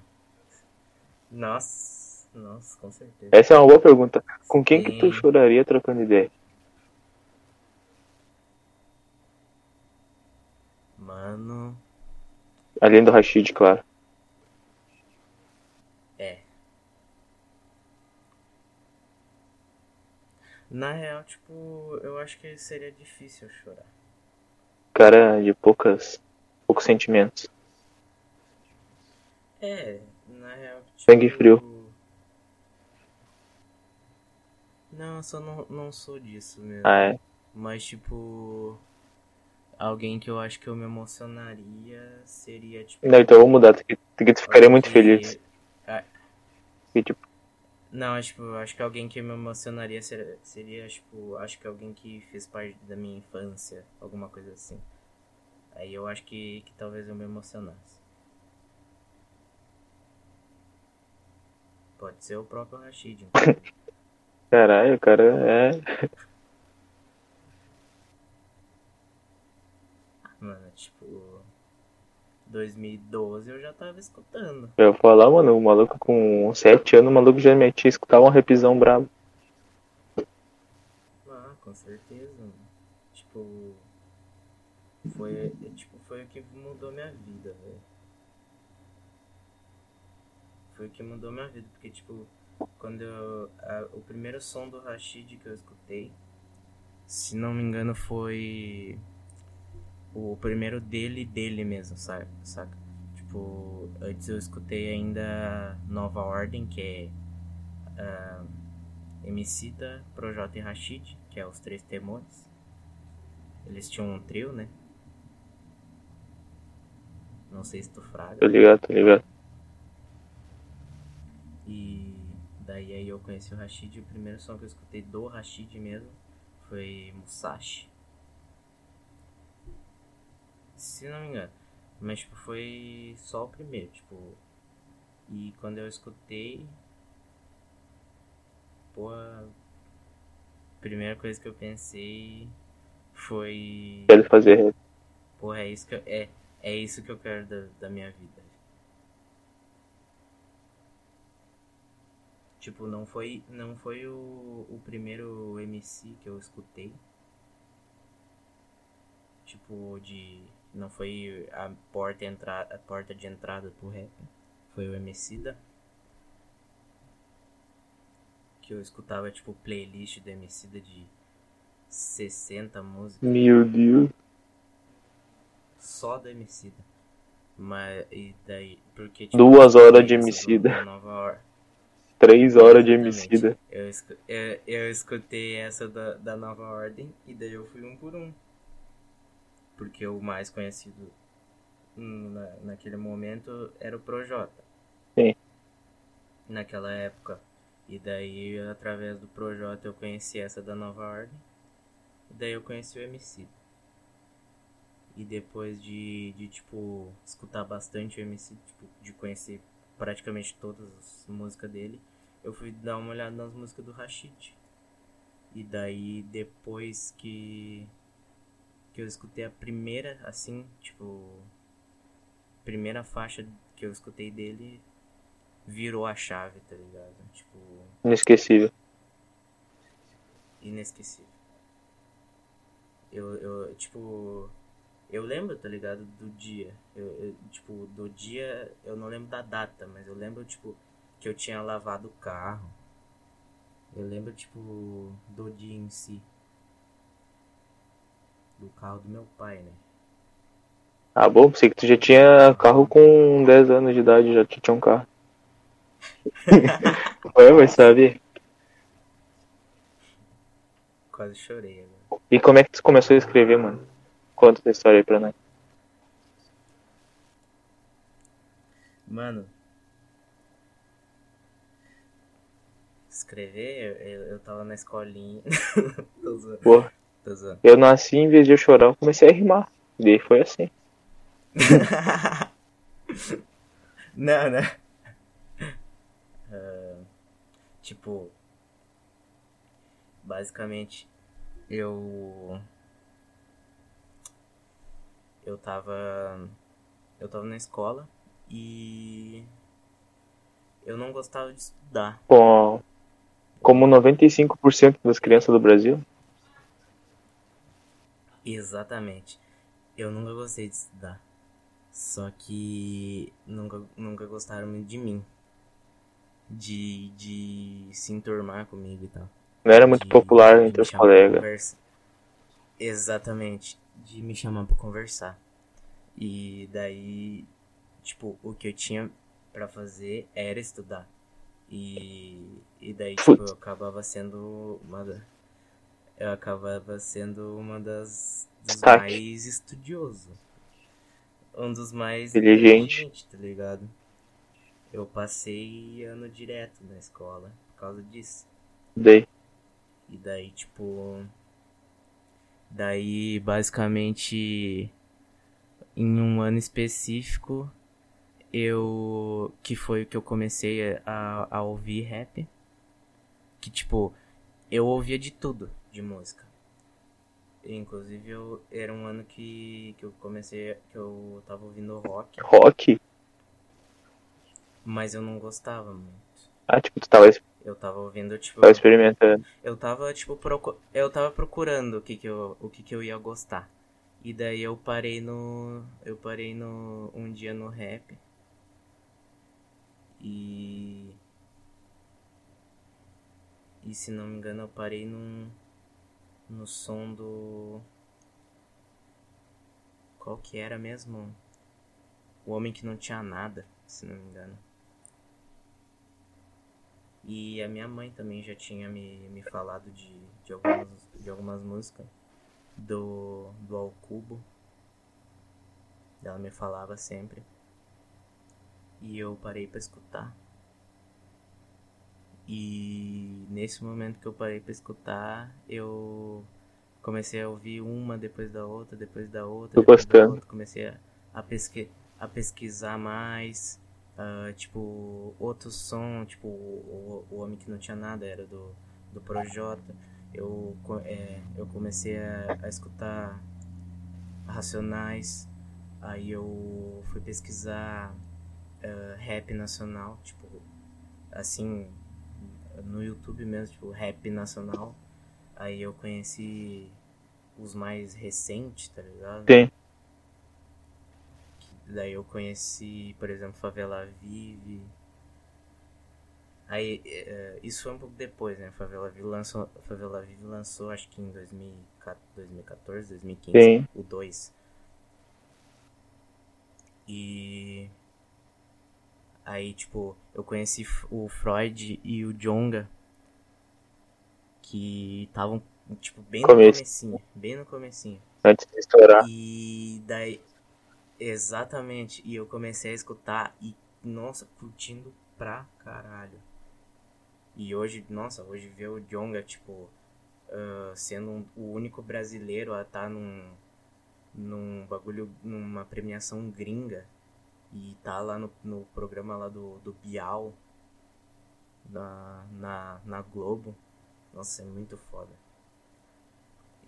Nossa. Nossa, com certeza. Essa é uma boa pergunta. Com quem Sim. que tu choraria trocando ideia? Mano. Além do Rashid, claro. É. Na real, tipo, eu acho que seria difícil chorar. Cara de poucas. poucos sentimentos. É, na real. Tipo, Sangue frio. Não, eu só não, não sou disso mesmo. Ah, é? Mas, tipo. Alguém que eu acho que eu me emocionaria seria, tipo. Não, então eu vou mudar, que, que tu ficaria muito feliz. Ah. E, tipo. Não, tipo, acho que alguém que me emocionaria seria, seria, tipo, acho que alguém que fez parte da minha infância, alguma coisa assim. Aí eu acho que, que talvez eu me emocionasse. Pode ser o próprio Rashid. Caralho, o cara é. Mano, tipo. 2012 eu já tava escutando. Eu ia falar, mano, o maluco com 7 anos, o maluco já metia escutar uma repisão brabo. Ah, com certeza, mano. Tipo. Foi, tipo, foi o que mudou minha vida, velho. Foi o que mudou minha vida, porque, tipo, quando eu, a, o primeiro som do Rashid que eu escutei, se não me engano, foi o primeiro dele dele mesmo, sabe? Saca? Tipo, antes eu escutei ainda Nova Ordem, que é uh, Emicida, Projota e Rashid, que é os três temores. Eles tinham um trio, né? Não sei se tu fraga. Tô ligado, tô ligado. E Daí aí eu conheci o Rashid e o primeiro som que eu escutei do Rashid mesmo foi Musashi. Se não me engano. Mas, tipo, foi só o primeiro, tipo. E quando eu escutei. Pô. A primeira coisa que eu pensei foi. Quero fazer. Porra, é isso que eu, é, é isso que eu quero da, da minha vida. Tipo, não foi, não foi o, o primeiro MC que eu escutei. Tipo, de. Não foi a porta, entra, a porta de entrada pro rap. Foi o Emicida. Que eu escutava, tipo, playlist do Emicida de 60 músicas. Meu Deus. Só do Emicida. Mas, e daí, porque... Tipo, Duas horas de Emicida. Nova Or Três horas de Emicida. Eu, eu, eu escutei essa da, da Nova Ordem e daí eu fui um por um. Porque o mais conhecido na, naquele momento era o Projota. Sim. Naquela época. E daí, através do Projota, eu conheci essa da Nova Ordem. E daí eu conheci o MC. E depois de, de, tipo, escutar bastante o MC, tipo, de conhecer praticamente todas as músicas dele, eu fui dar uma olhada nas músicas do Rashid. E daí depois que que eu escutei a primeira, assim, tipo, primeira faixa que eu escutei dele virou a chave, tá ligado? Tipo, inesquecível. Inesquecível. Eu, eu tipo, eu lembro, tá ligado, do dia. Eu, eu, tipo, do dia, eu não lembro da data, mas eu lembro, tipo, que eu tinha lavado o carro. Eu lembro, tipo, do dia em si. Do carro do meu pai, né? Ah, bom, pensei que tu já tinha carro com 10 anos de idade, já tinha um carro. Ué, mas sabe? Quase chorei agora. E como é que tu começou a escrever, mano? Conta essa história aí pra nós. Mano, escrever, eu, eu tava na escolinha. Tô zoando. Pô, Tô zoando. eu nasci, em vez de eu chorar, eu comecei a rimar. E daí foi assim. não, né? Uh, tipo, basicamente, eu. Eu tava. Eu tava na escola e. Eu não gostava de estudar. Bom, como 95% das crianças do Brasil. Exatamente. Eu nunca gostei de estudar. Só que nunca, nunca gostaram muito de mim. De, de se enturmar comigo e tal. Não era muito de, popular de entre os colegas. Exatamente. De me chamar pra conversar. E daí, tipo, o que eu tinha para fazer era estudar. E, e daí, tipo, eu acabava sendo uma da, eu acabava sendo uma das dos mais estudioso. Um dos mais Inteligente. tá ligado? Eu passei ano direto na escola por causa disso. Daí. E daí, tipo. Daí, basicamente, em um ano específico, eu. Que foi o que eu comecei a, a ouvir rap. Que, tipo, eu ouvia de tudo de música. Inclusive, eu, era um ano que, que eu comecei. que eu tava ouvindo rock. Rock? Mas eu não gostava muito. Ah, tipo, tu tava, Eu tava ouvindo, tipo. tava experimentando. Eu tava, tipo, procu... eu tava procurando o que que eu, o que que eu ia gostar. E daí eu parei no, eu parei no um dia no rap. E e se não me engano eu parei num no som do qual que era mesmo? O homem que não tinha nada, se não me engano. E a minha mãe também já tinha me, me falado de, de, algumas, de algumas músicas do, do Ao. Ela me falava sempre. E eu parei para escutar. E nesse momento que eu parei para escutar, eu comecei a ouvir uma depois da outra, depois da outra, Tô depois da gostando. outra. Comecei a, pesqui, a pesquisar mais. ah, tipo, outro som, tipo, o, o Homem que Não Tinha Nada era do, do Projota. Eu, é, eu comecei a, a escutar Racionais. Aí eu fui pesquisar ah, rap nacional, tipo, assim, no YouTube mesmo, tipo, rap nacional. Aí eu conheci os mais recentes, tá ligado? Sim. Daí eu conheci, por exemplo, Favela Vive. Aí, eh, isso foi um pouco depois, né? Favela Vive lançou, Favela Vive lançou acho que em 2014, 2015, Sim. o 2. E aí, tipo, eu conheci o Freud e o Jonga que estavam tipo bem no Começo. comecinho, bem no comecinho. Antes de estourar. E daí. Exatamente. E eu comecei a escutar e, nossa, curtindo pra caralho. E hoje, nossa, hoje ver o Jonga, tipo, ah, sendo um- o único brasileiro a estar num, num bagulho, numa premiação gringa. E tá lá no, no programa lá do, do Bial, na, na, na Globo. Nossa, é muito foda.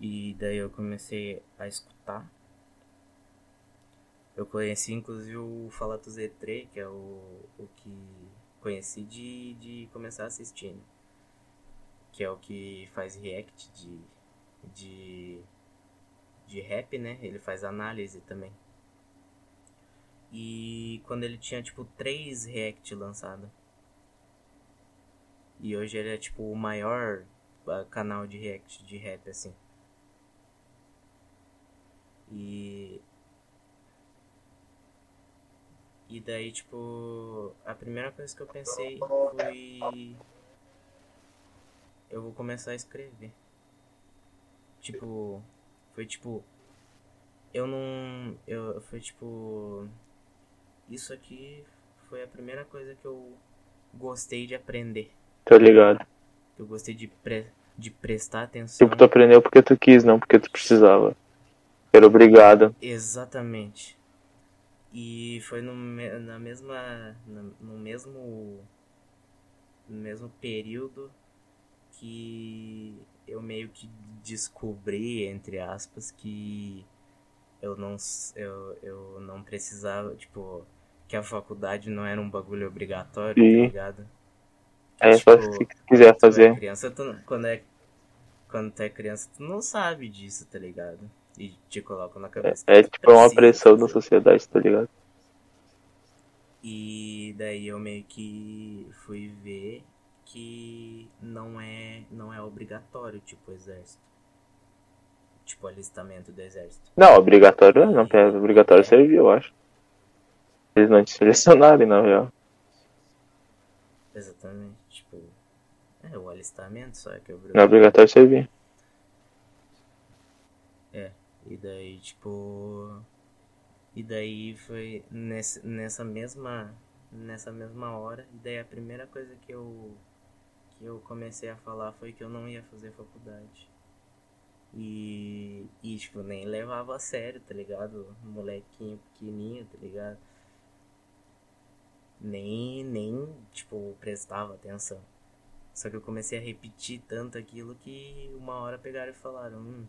E daí eu comecei a escutar. Eu conheci inclusive o Falato Z3, que é o, o que conheci de, de começar assistindo. Que é o que faz react de, de, de rap, né? Ele faz análise também. E quando ele tinha tipo três react lançados. E hoje ele é tipo o maior ah, canal de react de rap assim. E. E daí, tipo, a primeira coisa que eu pensei foi. Eu vou começar a escrever. Tipo, foi tipo. Eu não. Eu, foi tipo. Isso aqui foi a primeira coisa que eu gostei de aprender. Tô ligado. Eu gostei de, pre, de prestar atenção. Tipo, tu aprendeu porque tu quis, não porque tu precisava. Era obrigado. Exatamente. E foi no, na mesma. no mesmo. No mesmo período que eu meio que descobri, entre aspas, que eu não, eu, eu não precisava, tipo, que a faculdade não era um bagulho obrigatório, Sim. tá ligado? É só Tipo, se quiser é fazer. criança, tu, quando, é, quando tu é criança, tu não sabe disso, tá ligado? E te colocam na cabeça. que É tu tipo uma pressão da sociedade, tá ligado? E daí eu meio que fui ver que não é não é obrigatório, tipo, o exército. Tipo, alistamento do exército. Não, obrigatório não, é obrigatório servir, eu acho. Eles não te selecionarem, na real. Exatamente, tipo, é o alistamento só é que é Não é obrigatório. obrigatório servir. E daí, tipo. E daí foi nesse, nessa mesma. Nessa mesma hora. E daí a primeira coisa que eu. Que eu comecei a falar foi que eu não ia fazer faculdade. E. E, tipo, nem levava a sério, tá ligado? Molequinho pequenininho, tá ligado? Nem, nem, tipo, prestava atenção. Só que eu comecei a repetir tanto aquilo que uma hora pegaram e falaram, hum,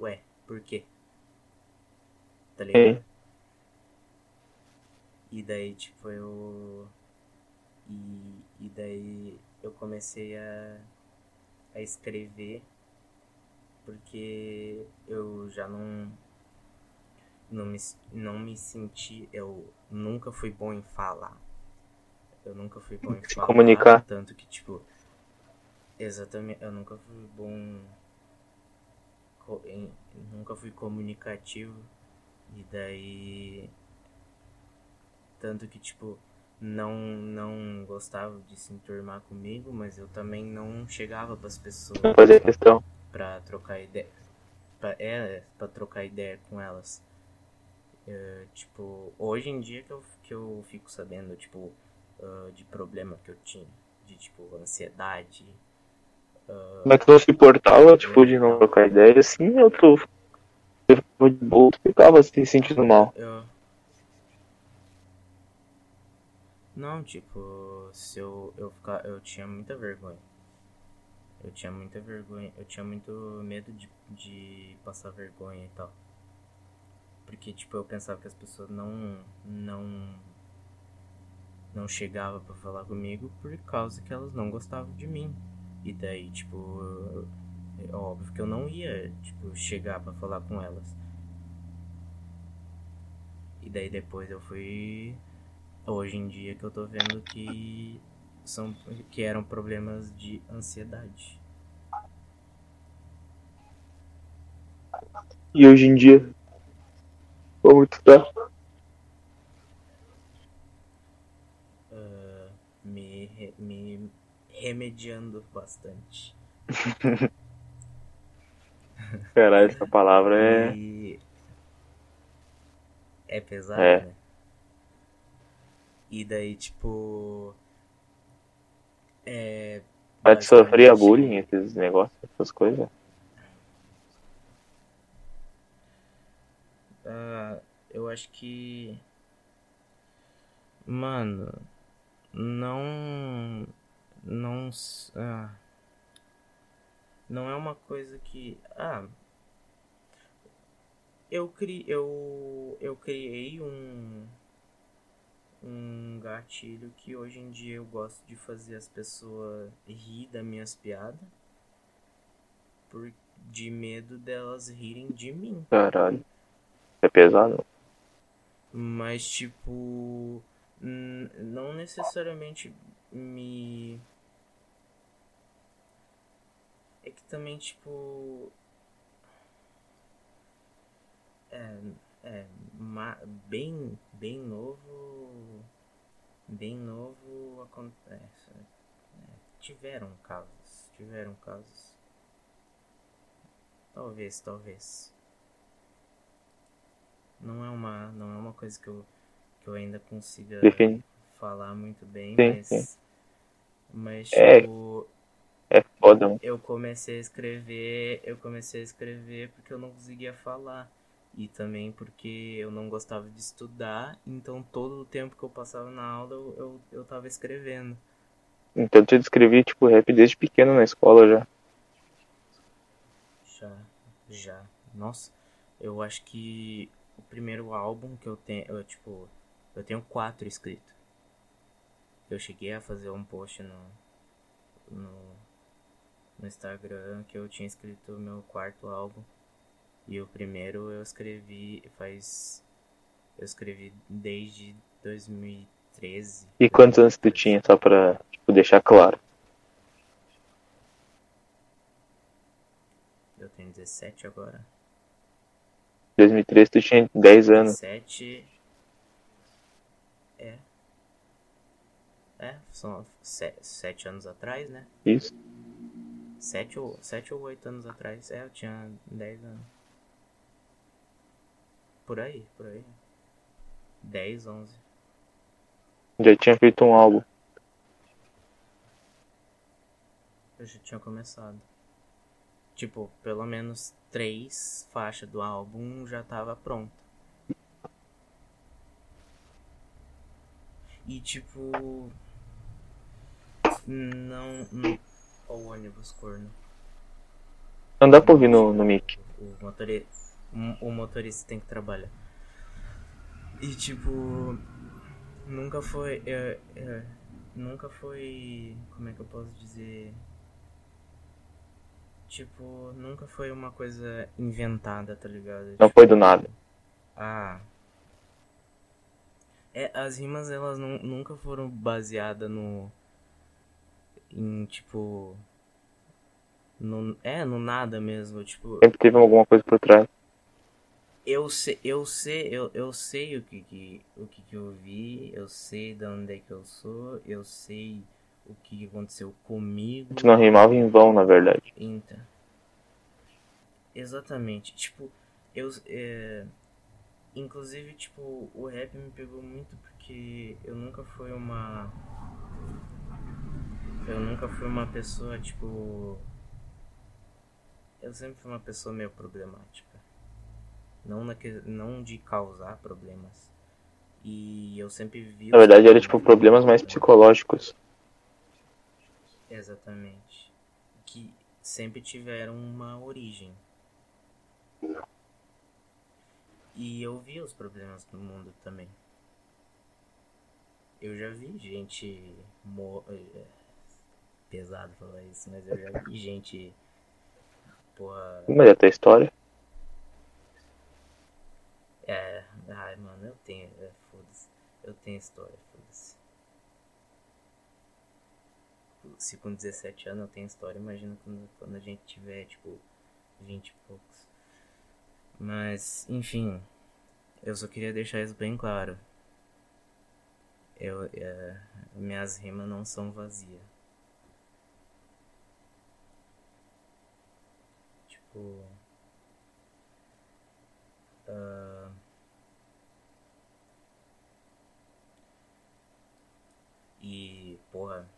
ué, por quê? Tá ligado? Sim. E daí, tipo, eu. E, e daí eu comecei a, a escrever porque eu já não. Não me, não me senti. Eu nunca fui bom em falar. Eu nunca fui bom em Se falar. comunicar. Tanto que, tipo. Exatamente. Eu nunca fui bom. em- nunca fui comunicativo. E daí. Tanto que, tipo, não, não gostava de se enturmar comigo, mas eu também não chegava pras pessoas Não fazer questão. pra trocar ideia. Pra, é, pra trocar ideia com elas. É, tipo, hoje em dia que eu, que eu fico sabendo, tipo, ah, de problema que eu tinha. De, tipo, ansiedade, Uh, é que tu se portava, tipo, de não trocar ideia assim, ou tu ficava de boa, tu ficava se sentindo mal? eu. Não, tipo, se eu, eu ficar. Eu tinha muita vergonha. Eu tinha muita vergonha. Eu tinha muito medo de, de passar vergonha e tal. Porque, tipo, eu pensava que as pessoas não. não. Não chegavam pra falar comigo por causa que elas não gostavam de mim. E daí, tipo. É óbvio que eu não ia, tipo, chegar pra falar com elas. E daí depois eu fui. Hoje em dia que eu tô vendo que. São, que eram problemas de ansiedade. E hoje em dia, como tu tá? ah, me, re- me remediando bastante. Caralho, essa palavra é. E é pesado, É. né? E daí, tipo. É. Vai te sofrer bullying, esses negócios, essas coisas. Ah, eu acho que. Mano. Não. Não. Ah, não é uma coisa que. Ah. Eu, cri, eu, eu criei um. Um gatilho que hoje em dia eu gosto de fazer as pessoas rir das minhas piadas. Por, de medo delas rirem de mim. Caralho. É pesado. Mas, tipo, não necessariamente me. É que também, tipo. É. É. ma- Bem, bem novo. Bem novo acontece. é, tiveram casos. Tiveram casos. Talvez, talvez. Não é uma, não é uma coisa que eu, que eu ainda consiga falar muito bem, Sim, mas. sim. Mas, É. tipo, É foda, eu comecei a escrever. Eu comecei a escrever porque eu não conseguia falar. E também porque eu não gostava de estudar. Então todo o tempo que eu passava na aula eu, eu, eu tava escrevendo. Então eu escrevi, tipo, rap desde pequeno na escola já. Já, já. Nossa, eu acho que o primeiro álbum que eu tenho, eu, tipo, eu tenho quatro escritos. Eu cheguei a fazer um post no, no, no Instagram que eu tinha escrito o meu quarto álbum. E o primeiro eu escrevi faz. Eu escrevi desde 2013. E quantos anos tu tinha, só pra, tipo, deixar claro? Eu tenho 17 agora. 2013 tu tinha 10 anos. 17. É. É, são 7 anos atrás, né? Isso. 7 ou, sete ou 8 anos atrás. É, eu tinha 10 anos. Por aí, por aí. 10, 11. Já tinha feito um álbum. Eu já tinha começado. Tipo, pelo menos três faixas do álbum já tava pronto. E tipo. Não. não Ó, o ônibus corno. Não dá pra ouvir no, no mic. O, motori... o motorista tem que trabalhar. E tipo. Nunca foi. é, é, nunca foi. Como é que eu posso dizer? Tipo, nunca foi uma coisa inventada, tá ligado? Não foi do nada. Ah. É, as rimas elas nu- nunca foram baseadas no. Em tipo. No, é, no nada mesmo. Tipo, Sempre teve alguma coisa por trás. eu sei, eu sei, eu, eu sei o que, que o que, que eu vi, eu sei de onde é que eu sou, eu sei o que aconteceu comigo. Tu não rimava em vão, na verdade. Então. Exatamente. Tipo, eu. É... Inclusive, tipo, o rap me pegou muito porque eu nunca fui uma. Eu nunca fui uma pessoa, tipo. eu sempre fui uma pessoa meio problemática. Não, na que, não de causar problemas. E eu sempre vi. Na verdade, era tipo problemas mais psicológicos. Exatamente. Que sempre tiveram uma origem. E eu vi os problemas no mundo também. Eu já vi gente. Mo... Pesado falar isso, mas eu já vi gente. Porra. Mas é tua história. É. Ai, mano, eu tenho. É, foda-se. Eu tenho história, foda-se. Se com 17 anos eu tenho história, imagina quando, quando a gente tiver, tipo, 20 e poucos. Mas, enfim. Eu só queria deixar isso bem claro. Eu, é, minhas rimas não são vazias. Tipo. Uh, e, porra.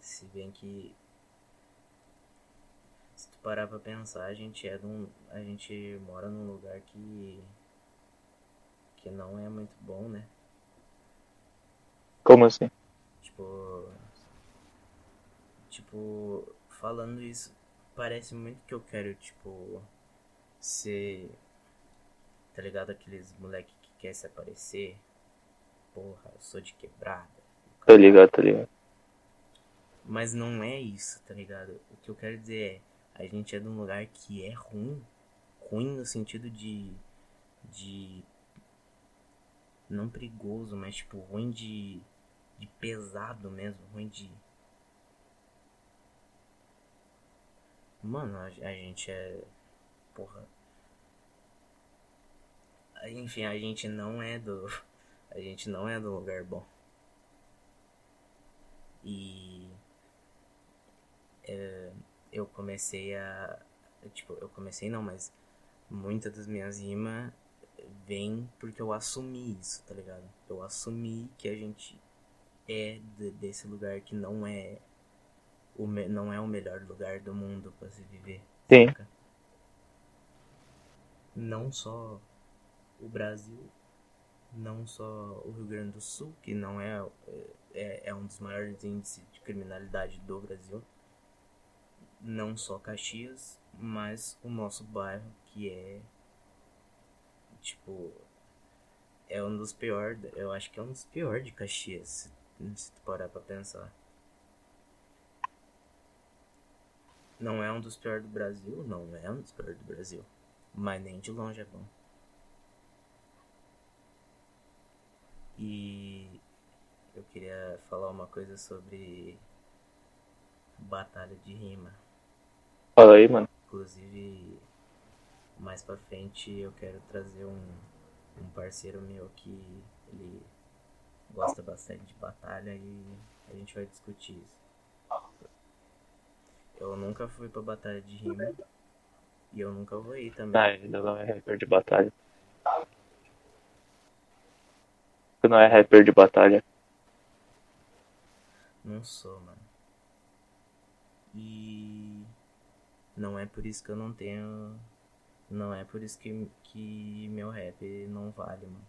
Se bem que. Se tu parar pra pensar, a gente é de um. A gente mora num lugar que que não é muito bom, né? Como assim? Tipo. Tipo, falando isso, parece muito que eu quero, tipo, ser. Tá ligado? Aqueles moleque que quer se aparecer. Porra, eu sou de quebrada. Tá ligado, tá ligado. Mas não é isso, tá ligado? O que eu quero dizer é, a gente é de um lugar que é ruim. Ruim no sentido de. de não perigoso, mas tipo ruim de, de pesado mesmo, ruim de. Mano, a, a gente é. Porra. Enfim, a gente não é do. A gente não é do lugar bom. E. É, eu comecei a. Tipo, eu comecei não, mas muitas das minhas rimas vem porque eu assumi isso, tá ligado? Eu assumi que a gente é de, desse lugar que não é o não é o melhor lugar do mundo para se viver. Sim. Saca? Não só o Brasil, não só o Rio Grande do Sul, que não é, é, é um dos maiores índices de criminalidade do Brasil, não só Caxias, mas o nosso bairro, que é Tipo, é um dos piores. Eu acho que é um dos piores de Caxias, se tu parar pra pensar. Não é um dos piores do Brasil? Não é um dos piores do Brasil. Mas nem de longe é bom. E eu queria falar uma coisa sobre batalha de rima. Fala aí, mano. Inclusive, mais pra frente eu quero trazer um, um parceiro meu que ele gosta bastante de batalha e a gente vai discutir isso. Eu nunca fui pra batalha de rima e eu nunca vou ir também. Ah, ainda não é rapper de batalha. Tu não é rapper de batalha. Não sou, mano. E não é por isso que eu não tenho não é por isso que, que meu rap não vale, mano.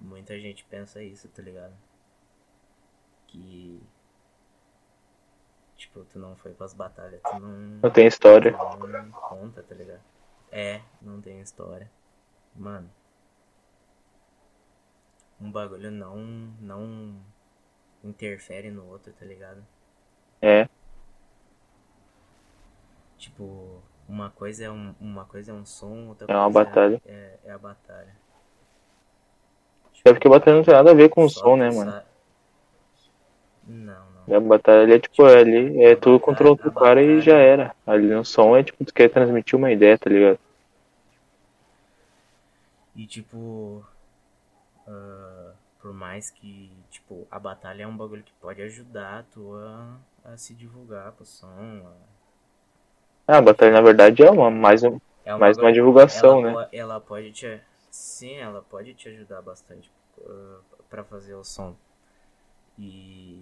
Muita gente pensa isso, tá ligado? Que. Tipo, tu não foi pras batalhas, tu não. Não tem história. Não conta, tá ligado? É, não tem história. Mano. Um bagulho não. não interfere no outro, tá ligado? É. Tipo, uma coisa é um, uma coisa é um som, outra É uma coisa batalha. É, é a batalha. É porque batalha não tem nada a ver com o som, né, mano? Não. A batalha é tipo, é ali, é tu contra outro cara e já era. Ali no som é tipo, tu quer transmitir uma ideia, tá ligado? E tipo. ah, por mais que, tipo, a batalha é um bagulho que pode ajudar tu a, a se divulgar pro som. a- Ah, a batalha na verdade é uma, mais, um, É um mais uma divulgação, ela, né? ela pode te. Sim, ela pode te ajudar bastante uh, para fazer o som. E.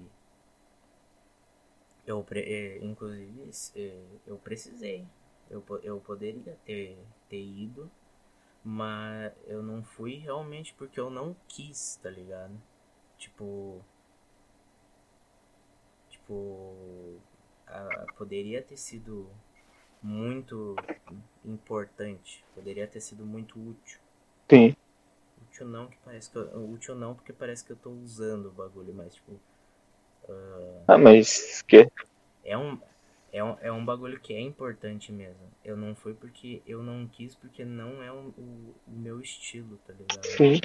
Eu, é, inclusive, é, eu precisei. Eu, eu poderia ter, ter ido, mas eu não fui realmente porque eu não quis, tá ligado? Tipo. Tipo. A, poderia ter sido muito importante. Poderia ter sido muito útil. Sim. Útil não que parece que eu, útil não porque parece que eu tô usando o bagulho, mas tipo. Ah, mas que é um é um, é um bagulho que é importante mesmo. Eu não fui porque eu não quis, porque não é o, o, o meu estilo, tá ligado? Sim.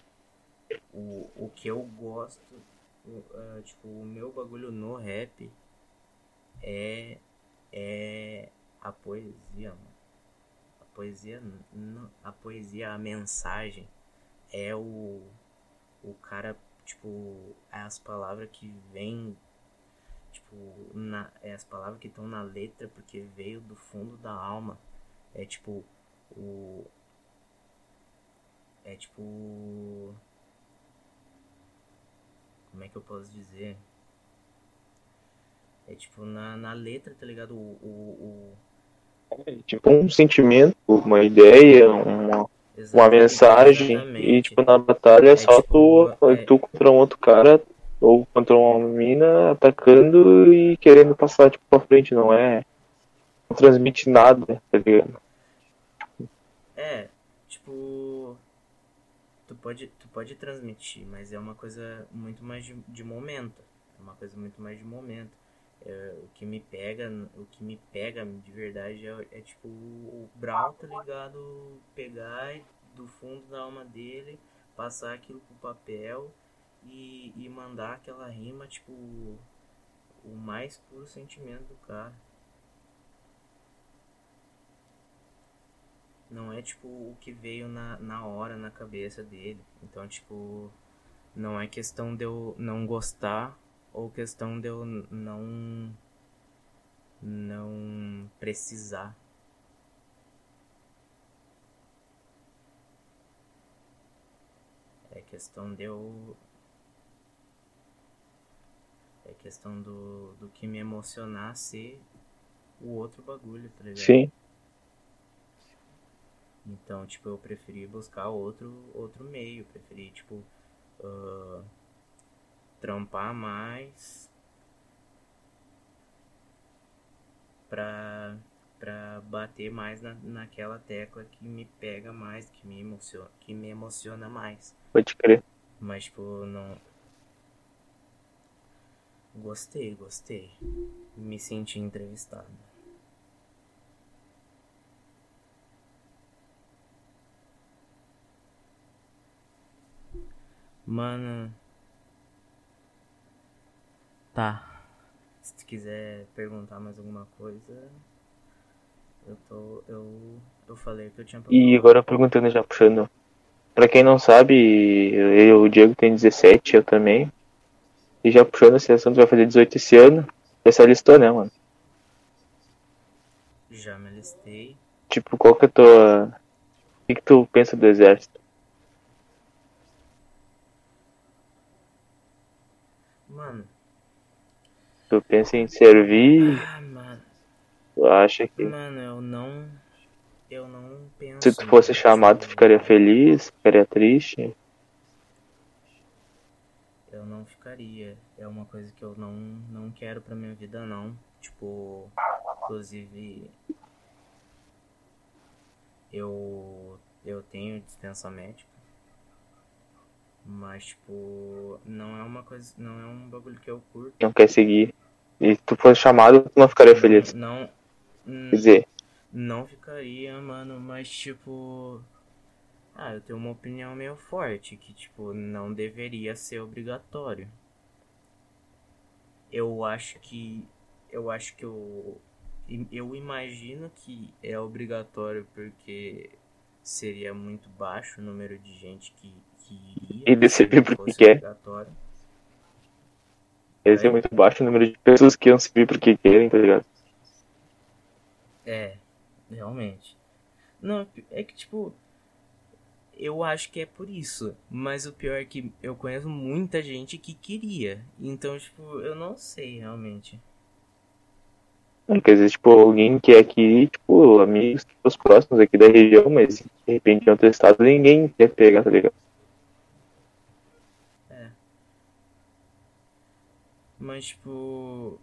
O, o que eu gosto, uh, tipo, o meu bagulho no rap é, é a poesia, mano. A poesia, a poesia, a mensagem é o, o cara, tipo, as palavras que vêm tipo, na, é as palavras que estão na letra porque veio do fundo da alma. É tipo o é tipo como é que eu posso dizer? É tipo na, na letra, tá ligado? O, o, o... É, tipo um sentimento, uma ideia, uma, uma mensagem exatamente. e tipo na batalha é, é só tipo, tu, é... tu contra um outro cara ou contra uma mina atacando e querendo passar tipo pra frente, não é. Não transmite nada, tá ligado? É, tipo. Tu pode, tu pode transmitir, mas é uma coisa muito mais de, de momento. É uma coisa muito mais de momento. É, o que me pega, o que me pega de verdade é, é tipo o Brown, tá ligado? Pegar do fundo da alma dele, passar aquilo pro papel e, e mandar aquela rima, tipo, o mais puro sentimento do cara. Não é tipo o que veio na, na hora na cabeça dele. Então, tipo, não é questão de eu não gostar ou questão de eu não não precisar. É questão de eu é questão do, do que me emocionar ser o outro bagulho, tá ligado? Sim. Então, tipo, eu preferi buscar outro, outro meio. Preferi, tipo, uh, trampar mais pra, pra bater mais na, naquela tecla que me pega mais, que me emociona, que me emociona mais. Pode crer. Mas, tipo, não, Gostei, gostei. Me senti entrevistado. Mano. Tá. Se tu quiser perguntar mais alguma coisa. Eu tô. Eu. Eu falei que eu tinha E agora perguntando já puxando. Pra quem não sabe, eu, o Diego tem 17, eu também. E já puxando esse assunto, vai fazer 18 esse ano. Você se alistou, né, mano? Já me alistei. Tipo, qual que é a tua. O que, que tu pensa do exército? Mano. Tu pensa em servir? Ah, mano. Tu acha que. Mano, eu não. Eu não penso. Se tu fosse chamado, tu ficaria feliz? Ficaria triste? Não ficaria. É uma coisa que eu não, não quero pra minha vida, não. Tipo, inclusive, eu, eu tenho dispensa médica. Mas, tipo, não é uma coisa, não é um bagulho que eu curto. Não quer seguir. E se tu fosse chamado, tu não ficaria feliz. Não. Quer dizer. Não ficaria, mano, mas tipo. Ah, eu tenho uma opinião meio forte que, tipo, não deveria ser obrigatório. Eu acho que. Eu acho que eu. Eu imagino que é obrigatório porque seria muito baixo o número de gente que, que iria. E decidir porque quer. Ia ser muito baixo o número de pessoas que iam servir porque querem, tá ligado? É, realmente. Não, é que tipo eu acho que é por isso. Mas o pior é que eu conheço muita gente que queria. Então, tipo, eu não sei realmente. Porque às vezes, tipo, alguém que é aqui, tipo, amigos, os próximos aqui da região, mas de repente em outro estado ninguém quer pegar, tá ligado? É. Mas, tipo.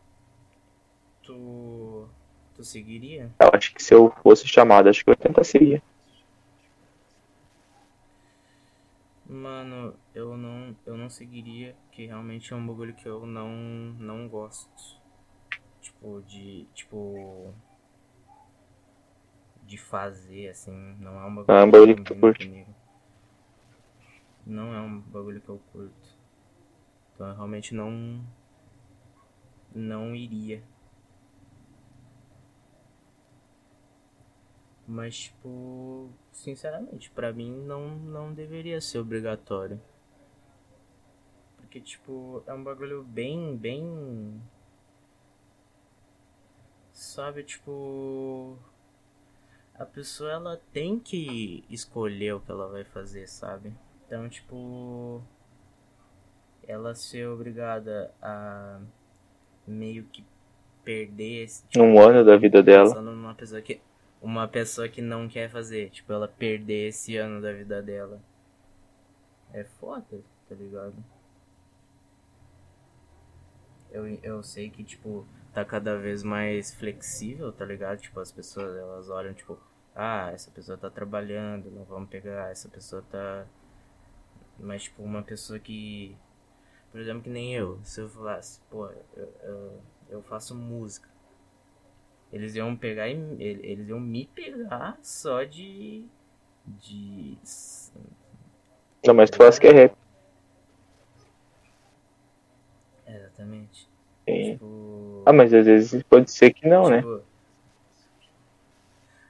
Tu. Tu seguiria? Eu acho que se eu fosse chamado, acho que eu ia tentar seguir. Mano, eu não, eu não seguiria, que realmente é um bagulho que eu não, não gosto. Tipo, de. Tipo. De fazer, assim. Não é um bagulho, é um bagulho que tu combina curte. comigo. Não é um bagulho que eu curto. Então eu realmente não. Não iria. Mas, tipo, sinceramente, pra mim não, não deveria ser obrigatório. Porque, tipo, é um bagulho bem, bem. Sabe, tipo. A pessoa ela tem que escolher o que ela vai fazer, sabe? Então, tipo. Ela ser obrigada a meio que perder esse. Tipo, Um ano da vida dela. numa pessoa que uma pessoa que não quer fazer, tipo, ela perder esse ano da vida dela. É foda, tá ligado? Eu, eu sei que, tipo, tá cada vez mais flexível, tá ligado? Tipo, as pessoas, elas olham, tipo, ah, essa pessoa tá trabalhando, não vamos pegar, essa pessoa tá... Mas, tipo, uma pessoa que... Por exemplo, que nem eu, se eu falasse, pô, eu, eu, eu faço música. Eles iam pegar e ele- eles iam me pegar só de de Não, mas tu fala que é rap. exatamente. Sim. Tipo, Ah, mas às vezes pode ser que não, né? tipo,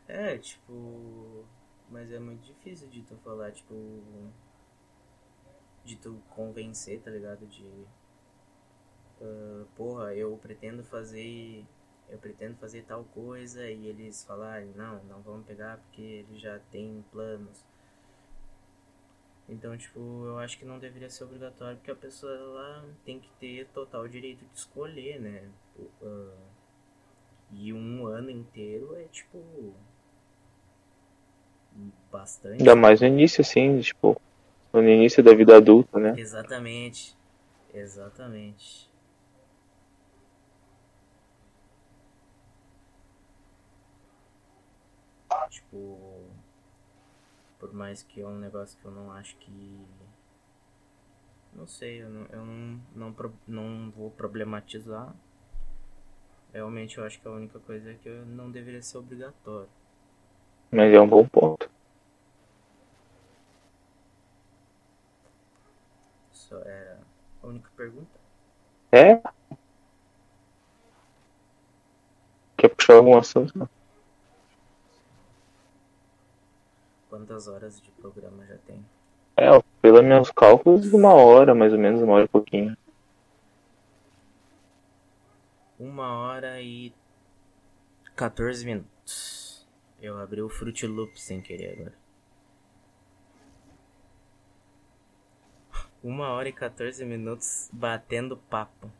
É, tipo, mas é muito difícil de tu falar, tipo, de tu convencer, tá ligado? De ah, porra, eu pretendo fazer eu pretendo fazer tal coisa e eles falarem, não, não vamos pegar porque eles já têm planos. Então, tipo, eu acho que não deveria ser obrigatório porque a pessoa ela tem que ter total direito de escolher, né? Ah, e um ano inteiro é tipo bastante. Ainda mais no início, assim, tipo, no início da vida adulta, né? Exatamente. Exatamente. Tipo, por mais que é um negócio que eu não acho que. Não sei, eu não, eu não, não, não vou problematizar. Realmente eu acho que a única coisa é que eu não deveria ser obrigatório. Mas é um bom ponto. Só era a única pergunta. É? Quer puxar algum assunto? Não. Quantas horas de programa já tem? É, pelos meus cálculos, uma hora, mais ou menos, uma hora e pouquinho. Uma hora e 14 minutos. Eu abri o Fruit Loop sem querer agora. Uma hora e 14 minutos batendo papo.